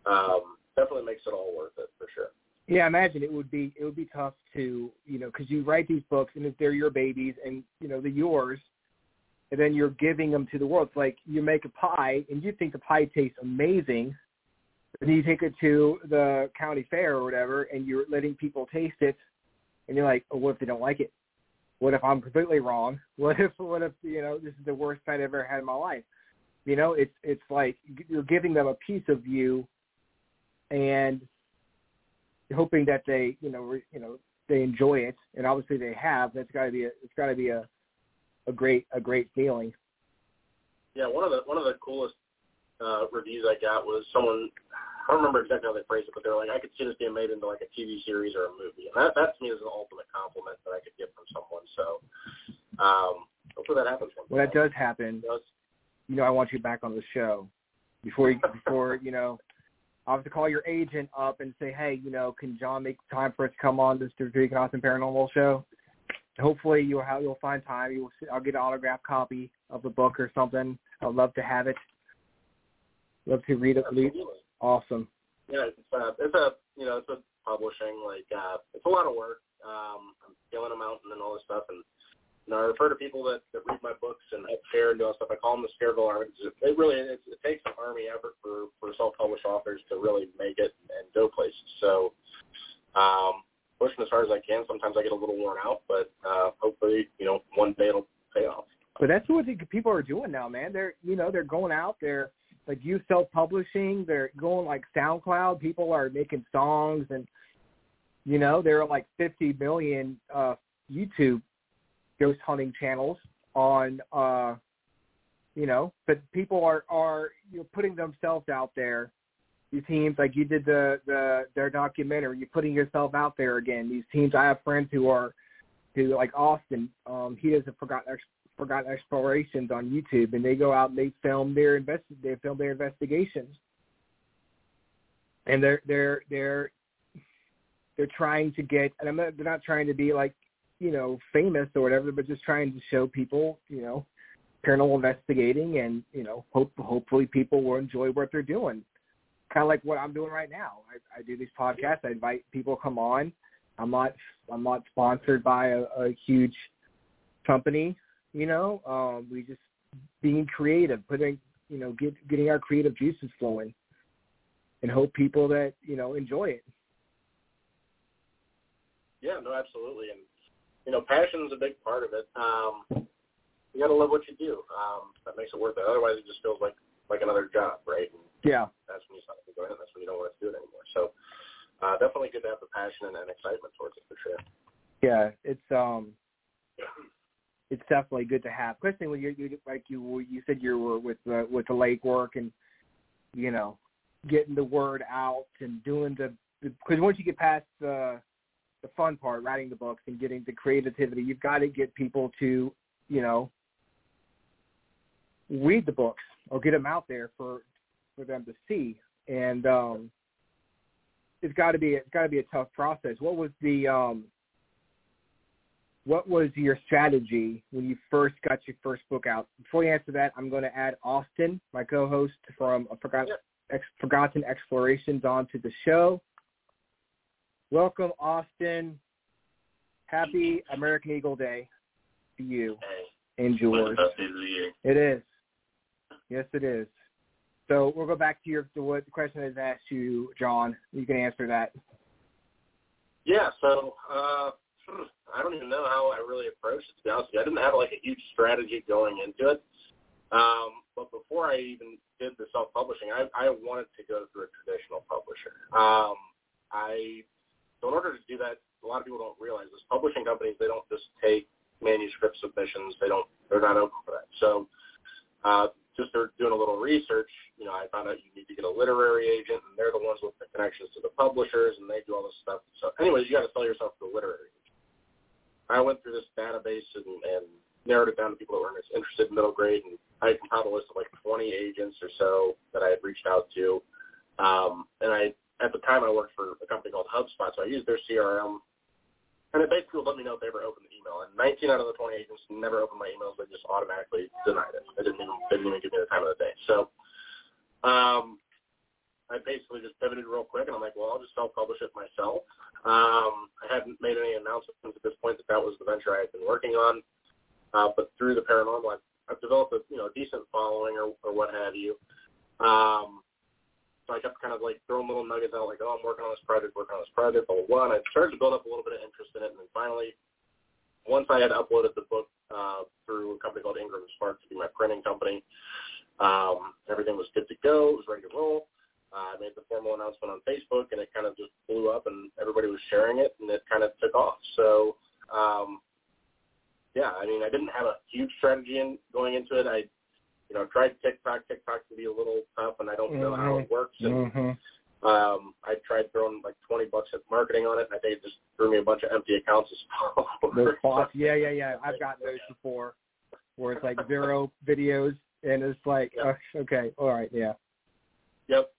um, definitely makes it all worth it for sure. Yeah, imagine it would be it would be tough to you know because you write these books and they're your babies and you know they're yours, and then you're giving them to the world. It's like you make a pie and you think the pie tastes amazing, and you take it to the county fair or whatever, and you're letting people taste it, and you're like, oh, what if they don't like it? What if I'm completely wrong? What if what if you know this is the worst I've ever had in my life? You know, it's it's like you're giving them a piece of you, and hoping that they, you know, re, you know, they enjoy it, and obviously they have. That's got to be a, it's got to be a, a great, a great feeling. Yeah, one of the one of the coolest uh, reviews I got was someone. I don't remember exactly how they phrased it, but they're like, I could see this being made into like a TV series or a movie, and that that to me is the ultimate compliment that I could get from someone. So, um, hopefully that happens. When that does happen, does you know, I want you back on the show before you before you know I'll have to call your agent up and say, hey, you know, can John make time for us to come on this Three Constant Paranormal show? Hopefully you'll have, you'll find time. You'll I'll get an autographed copy of the book or something. I'd love to have it. Love to read it. Absolutely. Awesome. Yeah, it's a, it's a you know it's a publishing like uh, it's a lot of work. Um, I'm filling them out and then all this stuff and and I refer to people that, that read my books and help share and do all stuff. I call them the Scareville Army. It really it, it takes an army effort for for self-published authors to really make it and go places. So, um, pushing as hard as I can. Sometimes I get a little worn out, but uh, hopefully, you know, one day it'll pay off. But that's what the people are doing now, man. They're you know they're going out. They're like you self-publishing. They're going like SoundCloud. People are making songs and you know there are like 50 million uh YouTube ghost hunting channels on uh you know but people are are you know putting themselves out there these teams like you did the the their documentary you're putting yourself out there again these teams i have friends who are who like austin um he doesn't forgot Forgotten Explorations on YouTube, and they go out and they film their invest they film their investigations, and they're they're they're they're trying to get, and I'm not, they're not trying to be like you know famous or whatever, but just trying to show people you know paranormal investigating, and you know hope hopefully people will enjoy what they're doing. Kind of like what I'm doing right now. I, I do these podcasts. I invite people to come on. I'm not I'm not sponsored by a, a huge company you know, um, we just being creative, putting you know, get, getting our creative juices flowing, and hope people that you know enjoy it. Yeah, no, absolutely, and you know, passion is a big part of it. Um, you gotta love what you do. Um, that makes it worth it. Otherwise, it just feels like like another job, right? And yeah. That's when you stop enjoying it. That's when you don't want to do it anymore. So, uh, definitely good to have the passion and, and excitement towards it for sure. Yeah, it's um, it's definitely good to have, especially when you're, you like you you said you were with the with the lake work and you know getting the word out and doing the because once you get past the the fun part, writing the books and getting the creativity, you've got to get people to you know read the books or get them out there for for them to see. And um it's got to be it's got to be a tough process. What was the um what was your strategy when you first got your first book out? Before you answer that, I'm going to add Austin, my co-host from Forgotten, Ex, Forgotten Explorations, onto the show. Welcome, Austin. Happy American Eagle Day to you hey, and yours. It is. Yes, it is. So we'll go back to your to what the question is asked you, John. You can answer that. Yeah. So uh, I don't even know how I really approached it. To be honest with you, I didn't have like a huge strategy going into it. Um, but before I even did the self-publishing, I, I wanted to go through a traditional publisher. Um, I so in order to do that, a lot of people don't realize this. Publishing companies they don't just take manuscript submissions. They don't. They're not open for that. So uh, just they're doing a little research. You know, I found out you need to get a literary agent, and they're the ones with the connections to the publishers, and they do all this stuff. So, anyways, you got to sell yourself to a literary I went through this database and, and narrowed it down to people that were interested in middle grade, and I compiled a list of like 20 agents or so that I had reached out to. Um, and I, at the time, I worked for a company called HubSpot, so I used their CRM, and it basically would let me know if they ever opened the email. And 19 out of the 20 agents never opened my emails; they just automatically denied it. They didn't even didn't even give me the time of the day. So, um, I basically just pivoted real quick, and I'm like, well, I'll just self-publish it myself. Um, I hadn't made any announcements at this point that that was the venture I had been working on, uh, but through the paranormal, I've, I've developed a you know decent following or, or what have you. Um, so I kept kind of like throwing little nuggets out, like, oh, I'm working on this project, working on this project, blah blah blah. And I started to build up a little bit of interest in it, and then finally, once I had uploaded the book uh, through a company called Ingram Spark to be my printing company, um, everything was good to go. It was ready to roll. Uh, I made the formal announcement on Facebook, and it kind of just blew up, and everybody was sharing it, and it kind of took off. So, um, yeah, I mean, I didn't have a huge strategy in going into it. I, you know, tried TikTok. TikTok can be a little tough, and I don't know mm-hmm. how it works. And mm-hmm. um, I tried throwing like twenty bucks at marketing on it, and I think it just threw me a bunch of empty accounts. Those bots, yeah, yeah, yeah. I've gotten those before, where it's like zero videos, and it's like, yep. uh, okay, all right, yeah. Yep.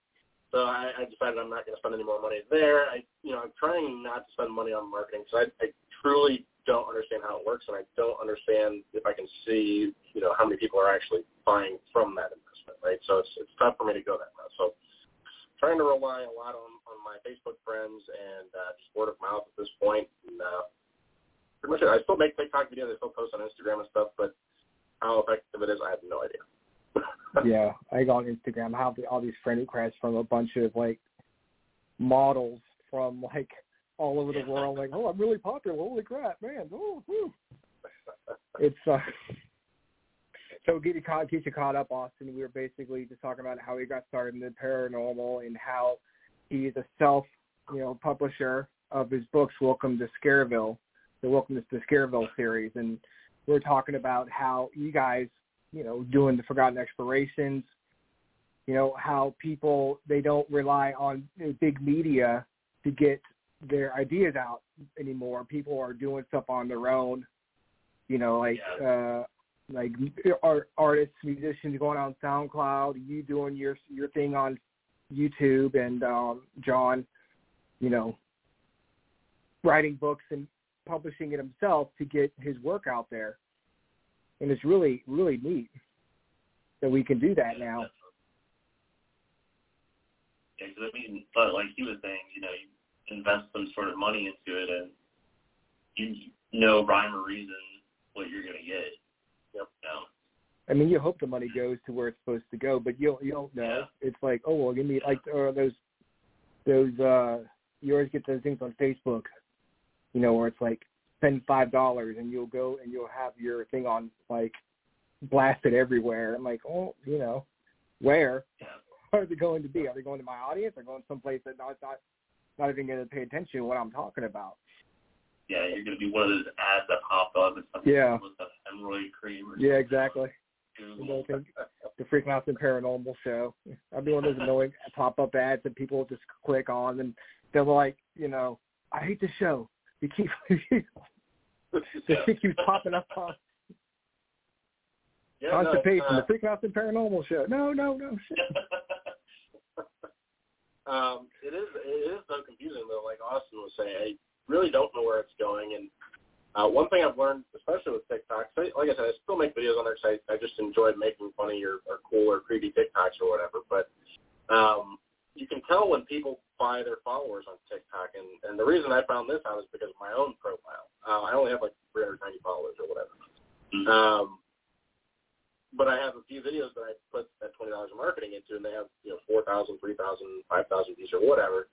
So I, I decided I'm not going to spend any more money there. I, you know, I'm trying not to spend money on marketing because I, I truly don't understand how it works, and I don't understand if I can see, you know, how many people are actually buying from that investment, right? So it's it's tough for me to go that route. So trying to rely a lot on on my Facebook friends and uh, just word of mouth at this point. And, uh, pretty much it. I still make TikTok videos. I still post on Instagram and stuff, but how effective it is, I have no idea yeah, I go on Instagram. I have all these friend requests from a bunch of like models from like all over the world. Like, oh, I'm really popular. Holy crap, man! Oh, whew. it's uh. So get you caught, get you caught up, Austin. We were basically just talking about how he got started in the paranormal and how he's a self, you know, publisher of his books, Welcome to Scareville, the Welcome to Scareville series, and we we're talking about how you guys you know, doing the forgotten explorations, you know, how people they don't rely on big media to get their ideas out anymore. People are doing stuff on their own. You know, like uh like art, artists, musicians going on SoundCloud, you doing your your thing on YouTube, and um, John, you know, writing books and publishing it himself to get his work out there. And it's really really neat that we can do that now. Yeah, because I mean, but like he was saying, you know, you invest some sort of money into it, and you know rhyme or reason what you're gonna get. Yep. No. I mean, you hope the money goes to where it's supposed to go, but you don't, you don't know. Yeah. It's like, oh well, give me like or those those uh you always get those things on Facebook, you know, where it's like spend five dollars and you'll go and you'll have your thing on like blasted everywhere. I'm like, oh, you know, where are they going to be? Are they going to my audience or going someplace that not not not even going to pay attention to what I'm talking about? Yeah, you're gonna be one of those ads that pop up and something Yeah. with the hemorrhoid cream or Yeah, exactly. Google. You know, the Freaking Out and Paranormal show. I'd be one of those annoying pop-up ads that people will just click on, and they're like, you know, I hate the show. You keep the shit keeps popping up on Yeah, constipation. no, uh, the Freaking Out and Paranormal show. No, no, no. Shit. um, it is it is so confusing though. Like Austin was saying, I really don't know where it's going. And uh, one thing I've learned, especially with TikTok, so, like I said, I still make videos on there because I, I just enjoy making funny or, or cool or creepy TikToks or whatever. But um, you can tell when people buy their followers on TikTok, and and the reason I found this out is because of my own profile. Uh, I only have like 390 followers or whatever. Um, but I have a few videos that I put that twenty dollars in marketing into, and they have you know four thousand, three thousand, five thousand views or whatever.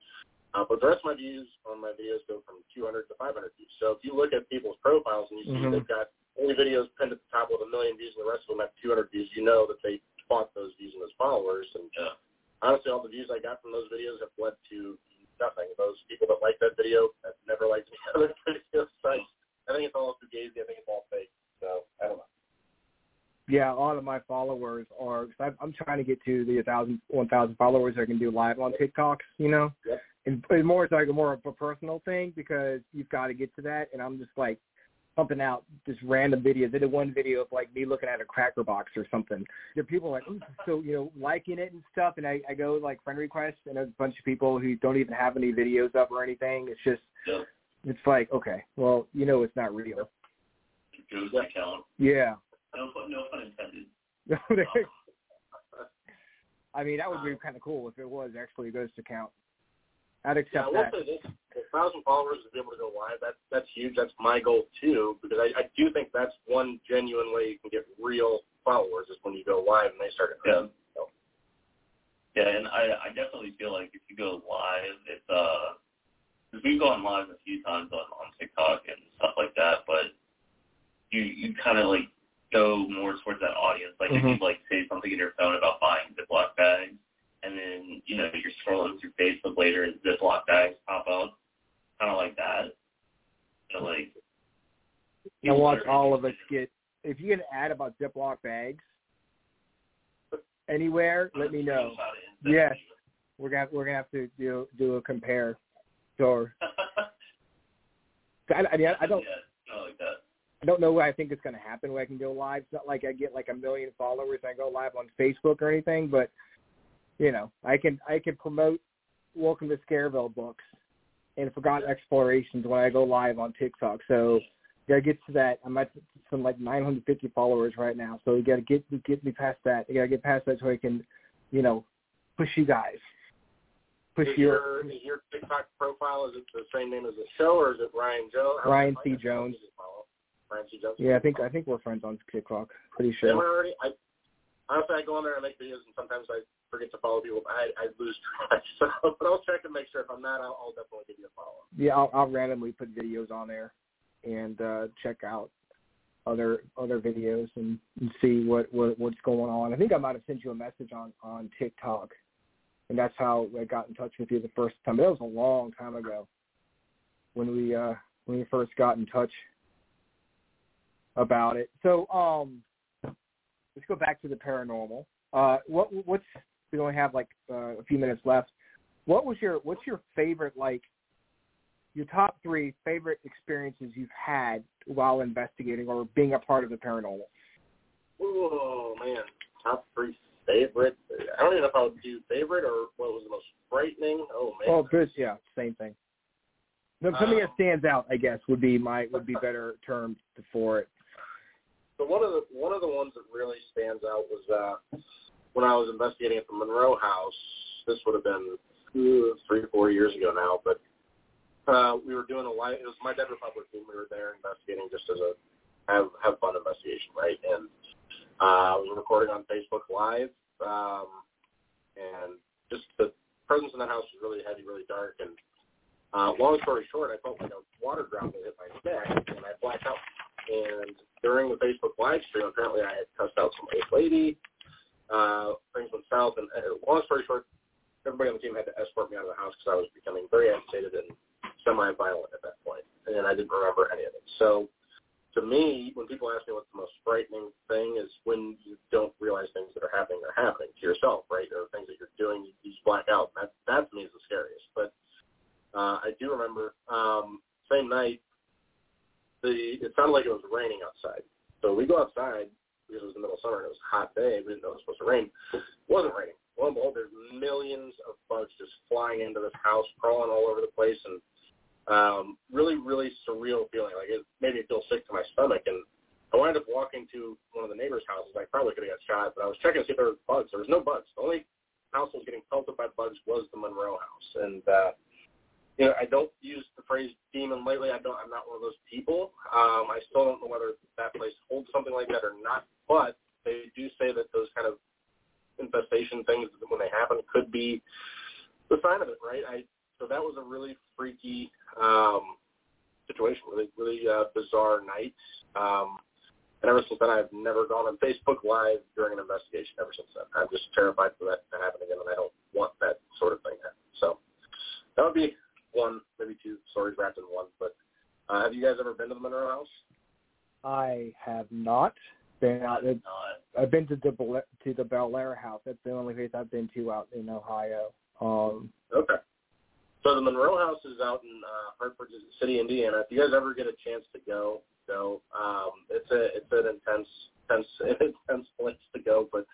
Uh, but the rest of my views on my videos go from 200 to 500 views. So if you look at people's profiles and you see Mhm. they've got only videos pinned at the top with a million views and the rest of them have 200 views, you know that they bought those views and those followers. And Yeah. honestly, all the views I got from those videos have led to nothing. Those people that like that video have never liked any other videos. So I, think it's all fugazi. I think it's all fake. So I don't know. Yeah, a lot of my followers are. Cause I'm, trying to get to the 1,000, 1,000 followers I can do live on TikTok. You know, Yep. and, and more it's like more of a personal thing because you've got to get to that. And I'm just like pumping out just random videos. I did one video of like me looking at a cracker box or something. There are people like, so you know, liking it and stuff. And I, I go like friend requests, and a bunch of people who don't even have any videos up or anything. It's just, Yeah. it's like, okay, well, you know, it's not real. Ghost Yeah. account. Yeah. No no pun intended. I mean, that would be kind of cool if it was actually a ghost account. I'd Yeah, I will that. say this: a thousand followers to be able to go live. That's that's huge. That's my goal too, because I, I do think that's one genuine way you can get real followers is when you go live and they start. Yeah. Yeah, and I I definitely feel like if you go live, it's uh, because we've gone live a few times on on TikTok and stuff like that, but you you kind of like go more towards that audience. Like if Mhm. you like say something in your phone about buying Ziploc bags, and then you know you're scrolling through Facebook later and Ziploc bags pop up, kind of like that. So like. I watch all of us get. If you get an ad about Ziploc bags anywhere, let me know. Yes. We're gonna we're gonna have to do do a compare. So I, I mean, I, I don't Yeah, like that. I don't know where I think it's going to happen where I can go live. It's not like I get like a million followers and I go live on Facebook or anything, but you know, I can I can promote Welcome to Scareville books and Forgotten Explorations when I go live on TikTok. So gotta get to that. I'm at some like 950 followers right now, so you gotta get get me past that. You gotta get past that so I can, you know, push you guys. Push Is your your is your TikTok profile is it the same name as the show or is it Ryan Jones? Ryan C. Jones. Ryan C. Jones. yeah. I think I think we're friends on TikTok. Pretty sure. already. I honestly I go on there and make videos and sometimes I forget to follow people. I I lose track. So, but I'll check and make sure if I'm not, I'll, I'll definitely give you a follow. yeah, I'll, I'll randomly put videos on there and uh, check out other other videos and, and see what, what what's going on. I think I might have sent you a message on on TikTok, and that's how I got in touch with you the first time. That was a long time ago when we uh, when we first got in touch about it. So um, let's go back to the paranormal. Uh, what what's we only have like uh, a few minutes left. What was your what's your favorite like your top three favorite experiences you've had while investigating or being a part of the paranormal? Oh man, top three favorite. I don't even know if I would do favorite or what was the most frightening. Oh man. Well, this yeah, same thing. No, something that Um, stands out, I guess, would be my would be better term for it. So one of the one of the ones that really stands out was uh, when I was investigating at the Monroe House. This would have been three or four years ago now, but uh, we were doing a live. It was my Dead Republic team. We were there investigating just as a have have fun investigation, right? And uh, we were recording on Facebook Live, um, and just the presence in that house was really heavy, really dark, and uh, long story short, I felt like a water drop had hit my neck, and I blacked out. And during the Facebook live stream, apparently I had cussed out some old lady. Uh, things went south, and uh, long story short, everybody on the team had to escort me out of the house because I was becoming very agitated and semi-violent at that point, and I didn't remember any of it. So, to me, when people ask me what's the most frightening thing is when you don't realize things that are happening are happening to yourself, right? Or things that you're doing, you, you just black out. That that to me is the scariest. But uh, I do remember um, same night. The it sounded like it was raining outside, so we go outside because it was the middle of summer and it was a hot day. We didn't know it was supposed to rain. It wasn't raining. Lo and behold, there's millions of bugs just flying into this house, crawling all over the place, and um, really, really surreal feeling. Like it made me feel sick to my stomach. And I wound up walking to one of the neighbors' houses. I probably could have got shot, but I was checking to see if there were bugs. There was no bugs. The only house that was getting pelted by bugs was the Monroe house. And uh, you know, I don't use the phrase demon lately. I don't. I'm not one of those people. Um, I still don't know whether that place holds something like that or not. But they do say that those kind of infestation things, when they happen, could be the sign of it, right? I so that was a really freaky um, situation, really, really uh, bizarre night. Um, and ever since then, I've never gone on Facebook Live during an investigation. Ever since then, I'm just terrified for that to happen again, and I don't want that sort of thing to happen. So that would be one, maybe two stories wrapped in one. But uh, have you guys ever been to the Monroe House? I have not been out. Not. I've been to the to the Bellaire House. That's the only place I've been to out in Ohio. Um, Okay. So the Monroe House is out in uh, Hartford City, Indiana. If you guys ever get a chance to go, go. Um, it's a it's an intense intense intense place to go, but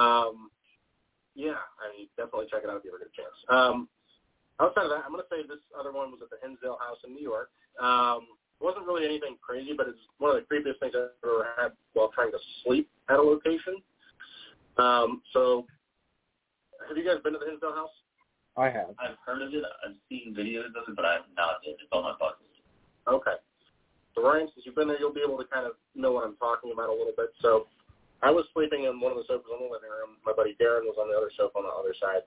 um, yeah, I mean definitely check it out if you ever get a chance. Um, outside of that, I'm going to say this other one was at the Hinsdale House in New York. Um, it wasn't really anything crazy, but it's one of the creepiest things I've ever had while trying to sleep at a location. Um, so, have you guys been to the Hinsdale House? I have. I've heard of it. I've seen videos of it, but I have not yet. It's on my bucket list. Okay. So Ryan, since you've been there, you'll be able to kind of know what I'm talking about a little bit. So I was sleeping in one of the sofas in the living room. My buddy Darren was on the other sofa on the other side,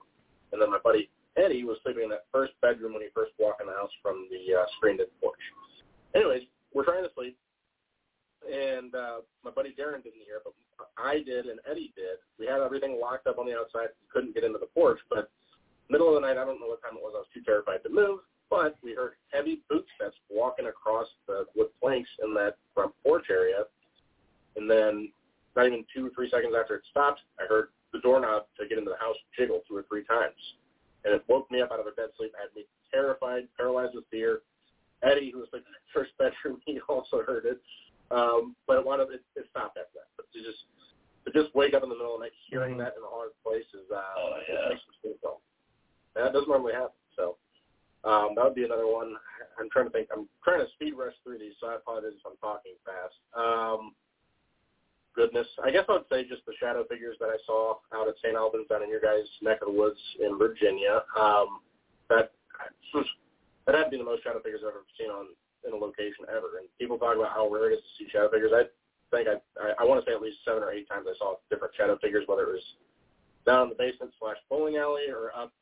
and then my buddy Eddie was sleeping in that first bedroom when he first walked in the house from the uh, screened-in porch. Anyways, we're trying to sleep, and uh, my buddy Darren didn't hear, but I did and Eddie did. We had everything locked up on the outside. We couldn't get into the porch, but middle of the night, I don't know what time it was. I was too terrified to move, but we heard heavy boot steps walking across the wood planks in that front porch area. And then not even two or three seconds after it stopped, I heard the doorknob to get into the house jiggle two or three times. And it woke me up out of a dead sleep, had me terrified, paralyzed with fear. Eddie, who was like in the first bedroom, he also heard it. Um, but it wound up, it, it stopped after that. But to just to just wake up in the middle of the night hearing that in a hard place is uh, Oh, yeah. makes me feel. That doesn't normally happen. So um, that would be another one. I'm trying to think. I'm trying to speed rush through these, so I apologize if I'm talking fast. Um, goodness, I guess I would say just the shadow figures that I saw out at St. Albans down in your guys' neck of the woods in Virginia. Um, that that had to be the most shadow figures I've ever seen on in a location ever. And people talk about how rare it is to see shadow figures. I think I I, I want to say at least seven or eight times I saw different shadow figures, whether it was down in the basement slash bowling alley or up.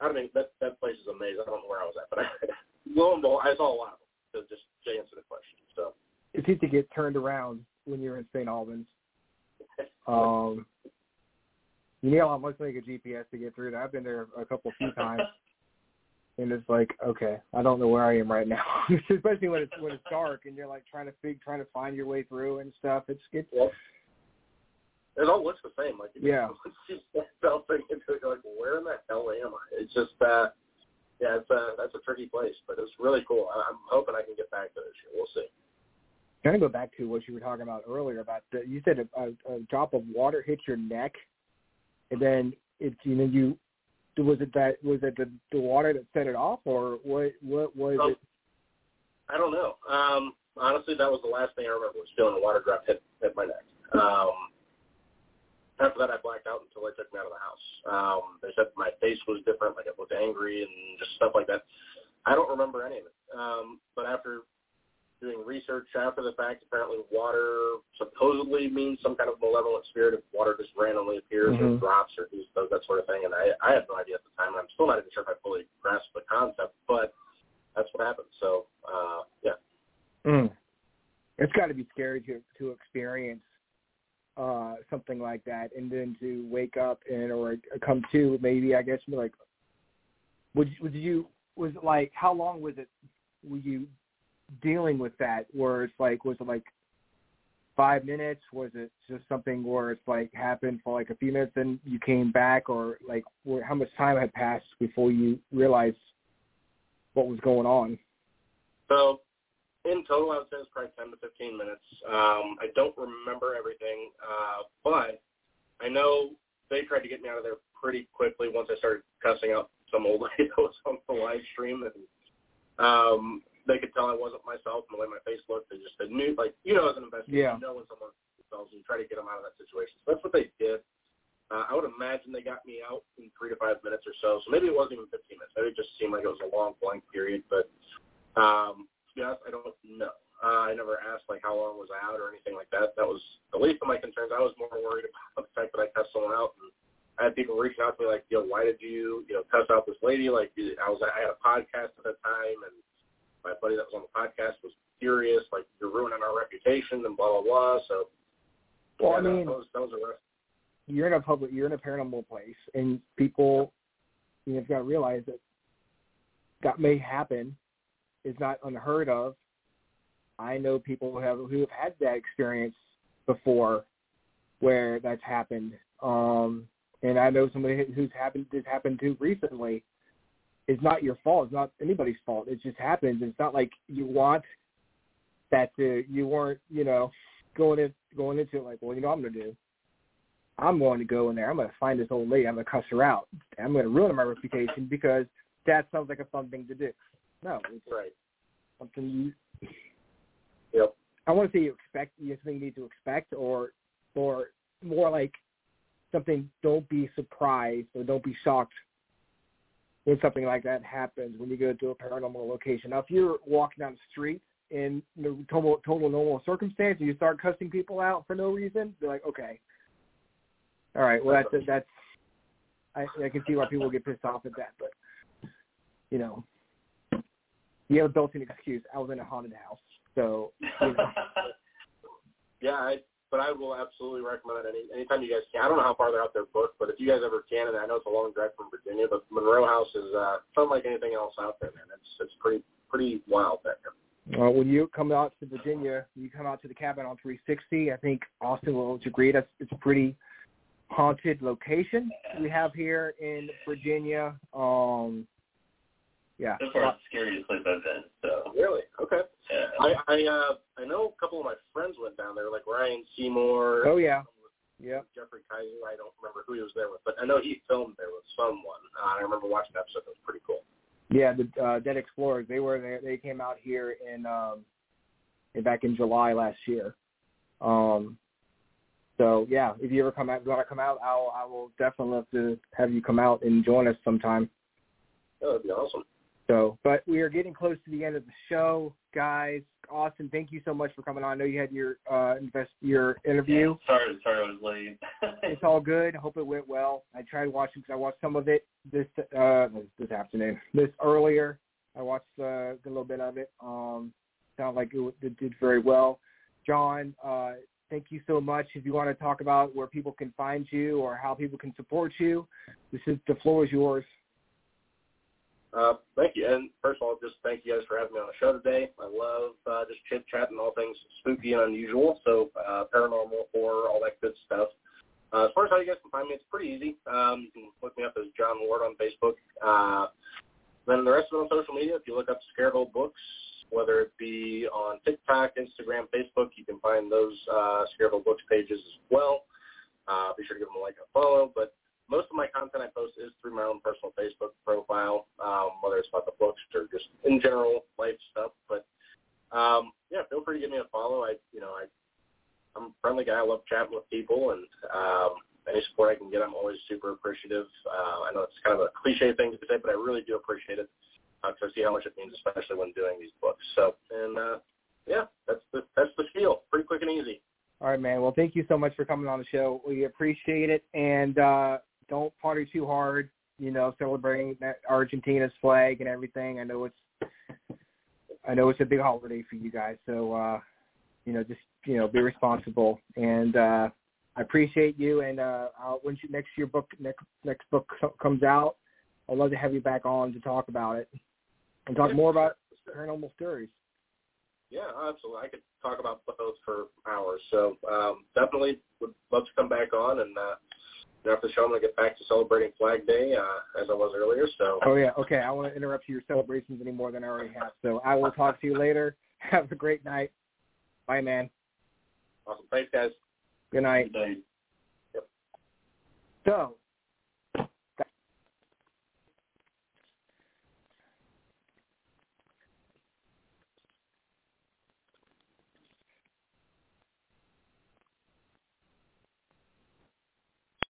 I mean that that place is amazing. I don't know where I was at, but I, lo and behold, I saw a lot of them. So just to answer the question. So It's easy to get turned around when you're in St. Albans. Um, you need a lot much like a GPS to get through. There. I've been there a couple few times, and it's like, okay, I don't know where I am right now. Especially when it's when it's dark and you're like trying to fig, trying to find your way through and stuff. It's it's Yep. it all looks the same. Like Yeah. you start thinking into it, you're like, where in the hell am I? It's just uh yeah, it's a that's a tricky place, but it's really cool. I, I'm hoping I can get back to this year. We'll see. Kind of go back to what you were talking about earlier about the, you said a, a, a drop of water hit your neck, and then it you know you was it that was it the, the water that set it off or what what was Oh. it? I don't know. Um, honestly, that was the last thing I remember was feeling a water drop hit hit my neck. Um, after that, I blacked out until they took me out of the house. Um, they said my face was different, like it looked angry and just stuff like that. I don't remember any of it. Um, but after doing research after the fact, apparently water supposedly means some kind of malevolent spirit if water just randomly appears or Mhm. drops or does does that sort of thing. And I, I had no idea at the time, and I'm still not even sure if I fully grasped the concept, but that's what happened. So, uh, yeah. Mm. It's got to be scary to to experience uh something like that, and then to wake up and or come to maybe I guess like would would you was it like how long was it were you dealing with that where it's like was it like five minutes was it just something where it's like happened for like a few minutes and you came back or like where, how much time had passed before you realized what was going on So in total, I would say it's probably 10 to 15 minutes. Um, I don't remember everything, uh, but I know they tried to get me out of there pretty quickly once I started cussing out some old lady that was on the live stream. And um, they could tell I wasn't myself and the way my face looked. They just they knew, like, you know, as an investigator, Yeah. you know when someone themselves and you try to get them out of that situation. So that's what they did. Uh, I would imagine they got me out in three to five minutes or so. So maybe it wasn't even 15 minutes. Maybe it just seemed like it was a long blank period. But um, to be honest, I don't know. Uh, I never asked like how long was I out or anything like that. That was the least of my concerns. I was more worried about the fact that I cussed someone out. And I had people reaching out to me like, "Yo, why did you, you know, cuss out this lady?" Like, I was, I had a podcast at that time, and my buddy that was on the podcast was furious, like, "You're ruining our reputation," and blah blah blah. So, Well, I mean- that was that was a rough. you're in a public you're in a paranormal place and people you've got to realize that that may happen is not unheard of i know people who have who have had that experience before where that's happened um and i know somebody who's happened this happened to recently it's not your fault it's not anybody's fault it just happens it's not like you want that to you weren't you know going in going into it like well you know what i'm going to do I'm going to go in there. I'm going to find this old lady. I'm going to cuss her out. I'm going to ruin my reputation because that sounds like a fun thing to do. No, it's Right. something you. Yep. I want to say you expect you something you need to expect, or or more like something. Don't be surprised or don't be shocked when something like that happens when you go to a paranormal location. Now, if you're walking down the street in the total total normal circumstance and you start cussing people out for no reason, they're like, okay, all right, well that's that's I I can see why people get pissed off at that, but you know, you have a built-in excuse. I was in a haunted house, so you know. Yeah, I, but I will absolutely recommend it any anytime you guys can. I don't know how far they're out there booked, but if you guys ever can, and I know it's a long drive from Virginia, but Monroe House is uh, unlike anything else out there, man. It's it's pretty pretty wild back there. Well, when you come out to Virginia, you come out to the cabin on 360. I think Austin will agree that's it's a pretty haunted location we have here in Virginia. Um, yeah, So far, it's the scariest place I've been. So Really? Okay. yeah. I I uh I know a couple of my friends went down there, like Ryan Seymour. Oh yeah, yep. Jeffrey Kaiser. I don't remember who he was there with, but I know he filmed there with someone. Uh, I remember watching that episode. It was pretty cool. Yeah, the uh, Dead Explorers. They were there. They came out here in um, in back in July last year. Um, so yeah, if you ever come out, want to come out, I'll I will definitely love to have you come out and join us sometime. That would be awesome. So, but we are getting close to the end of the show, guys. Austin, thank you so much for coming on. I know you had your uh, invest your interview. Sorry, sorry, I was late. It's all good. I hope it went well. I tried watching because I watched some of it this uh this afternoon, this earlier. I watched uh, a little bit of it. Um, sounded like it, it did very well. John, uh, thank you so much. If you want to talk about where people can find you or how people can support you, this is the floor is yours. Uh, thank you. And first of all, just thank you guys for having me on the show today. I love uh, just chit chatting all things spooky and unusual. So uh, paranormal, horror, all that good stuff. Uh, as far as how you guys can find me, it's pretty easy. Um, you can look me up as John Ward on Facebook. Uh, then the rest of it on social media, if you look up Scareville Books, whether it be on TikTok, Instagram, Facebook. You can find those uh, Scarecrow Books pages as well. Uh, be sure to give them a like and follow. But most of my content I post is through my own personal Facebook profile, um, whether it's about the books or just in general life stuff. But um, yeah, feel free to give me a follow. I, you know, I, I'm a friendly guy. I love chatting with people, and um, any support I can get, I'm always super appreciative. Uh, I know it's kind of a cliche thing to say, but I really do appreciate it because uh, I see how much it means, especially when doing these books. So, and uh, yeah, that's the that's the spiel. Pretty quick and easy. All right, man. Well, thank you so much for coming on the show. We appreciate it, and uh, don't party too hard. You know, celebrating that Argentina's flag and everything. I know it's, I know it's a big holiday for you guys. So, uh, you know, just you know, be responsible. And uh, I appreciate you. And uh, I'll, when you, next your book next next book comes out, I'd love to have you back on to talk about it and talk more about paranormal stories. Yeah, absolutely. I could talk about both for hours. So um, definitely would love to come back on. And uh, after the show, I'm going to get back to celebrating Flag Day uh, as I was earlier. So. Oh yeah. Okay. I won't interrupt your celebrations any more than I already have. So I will talk to you later. Have a great night. Bye, man. Awesome. Thanks, guys. Good night. Good night. So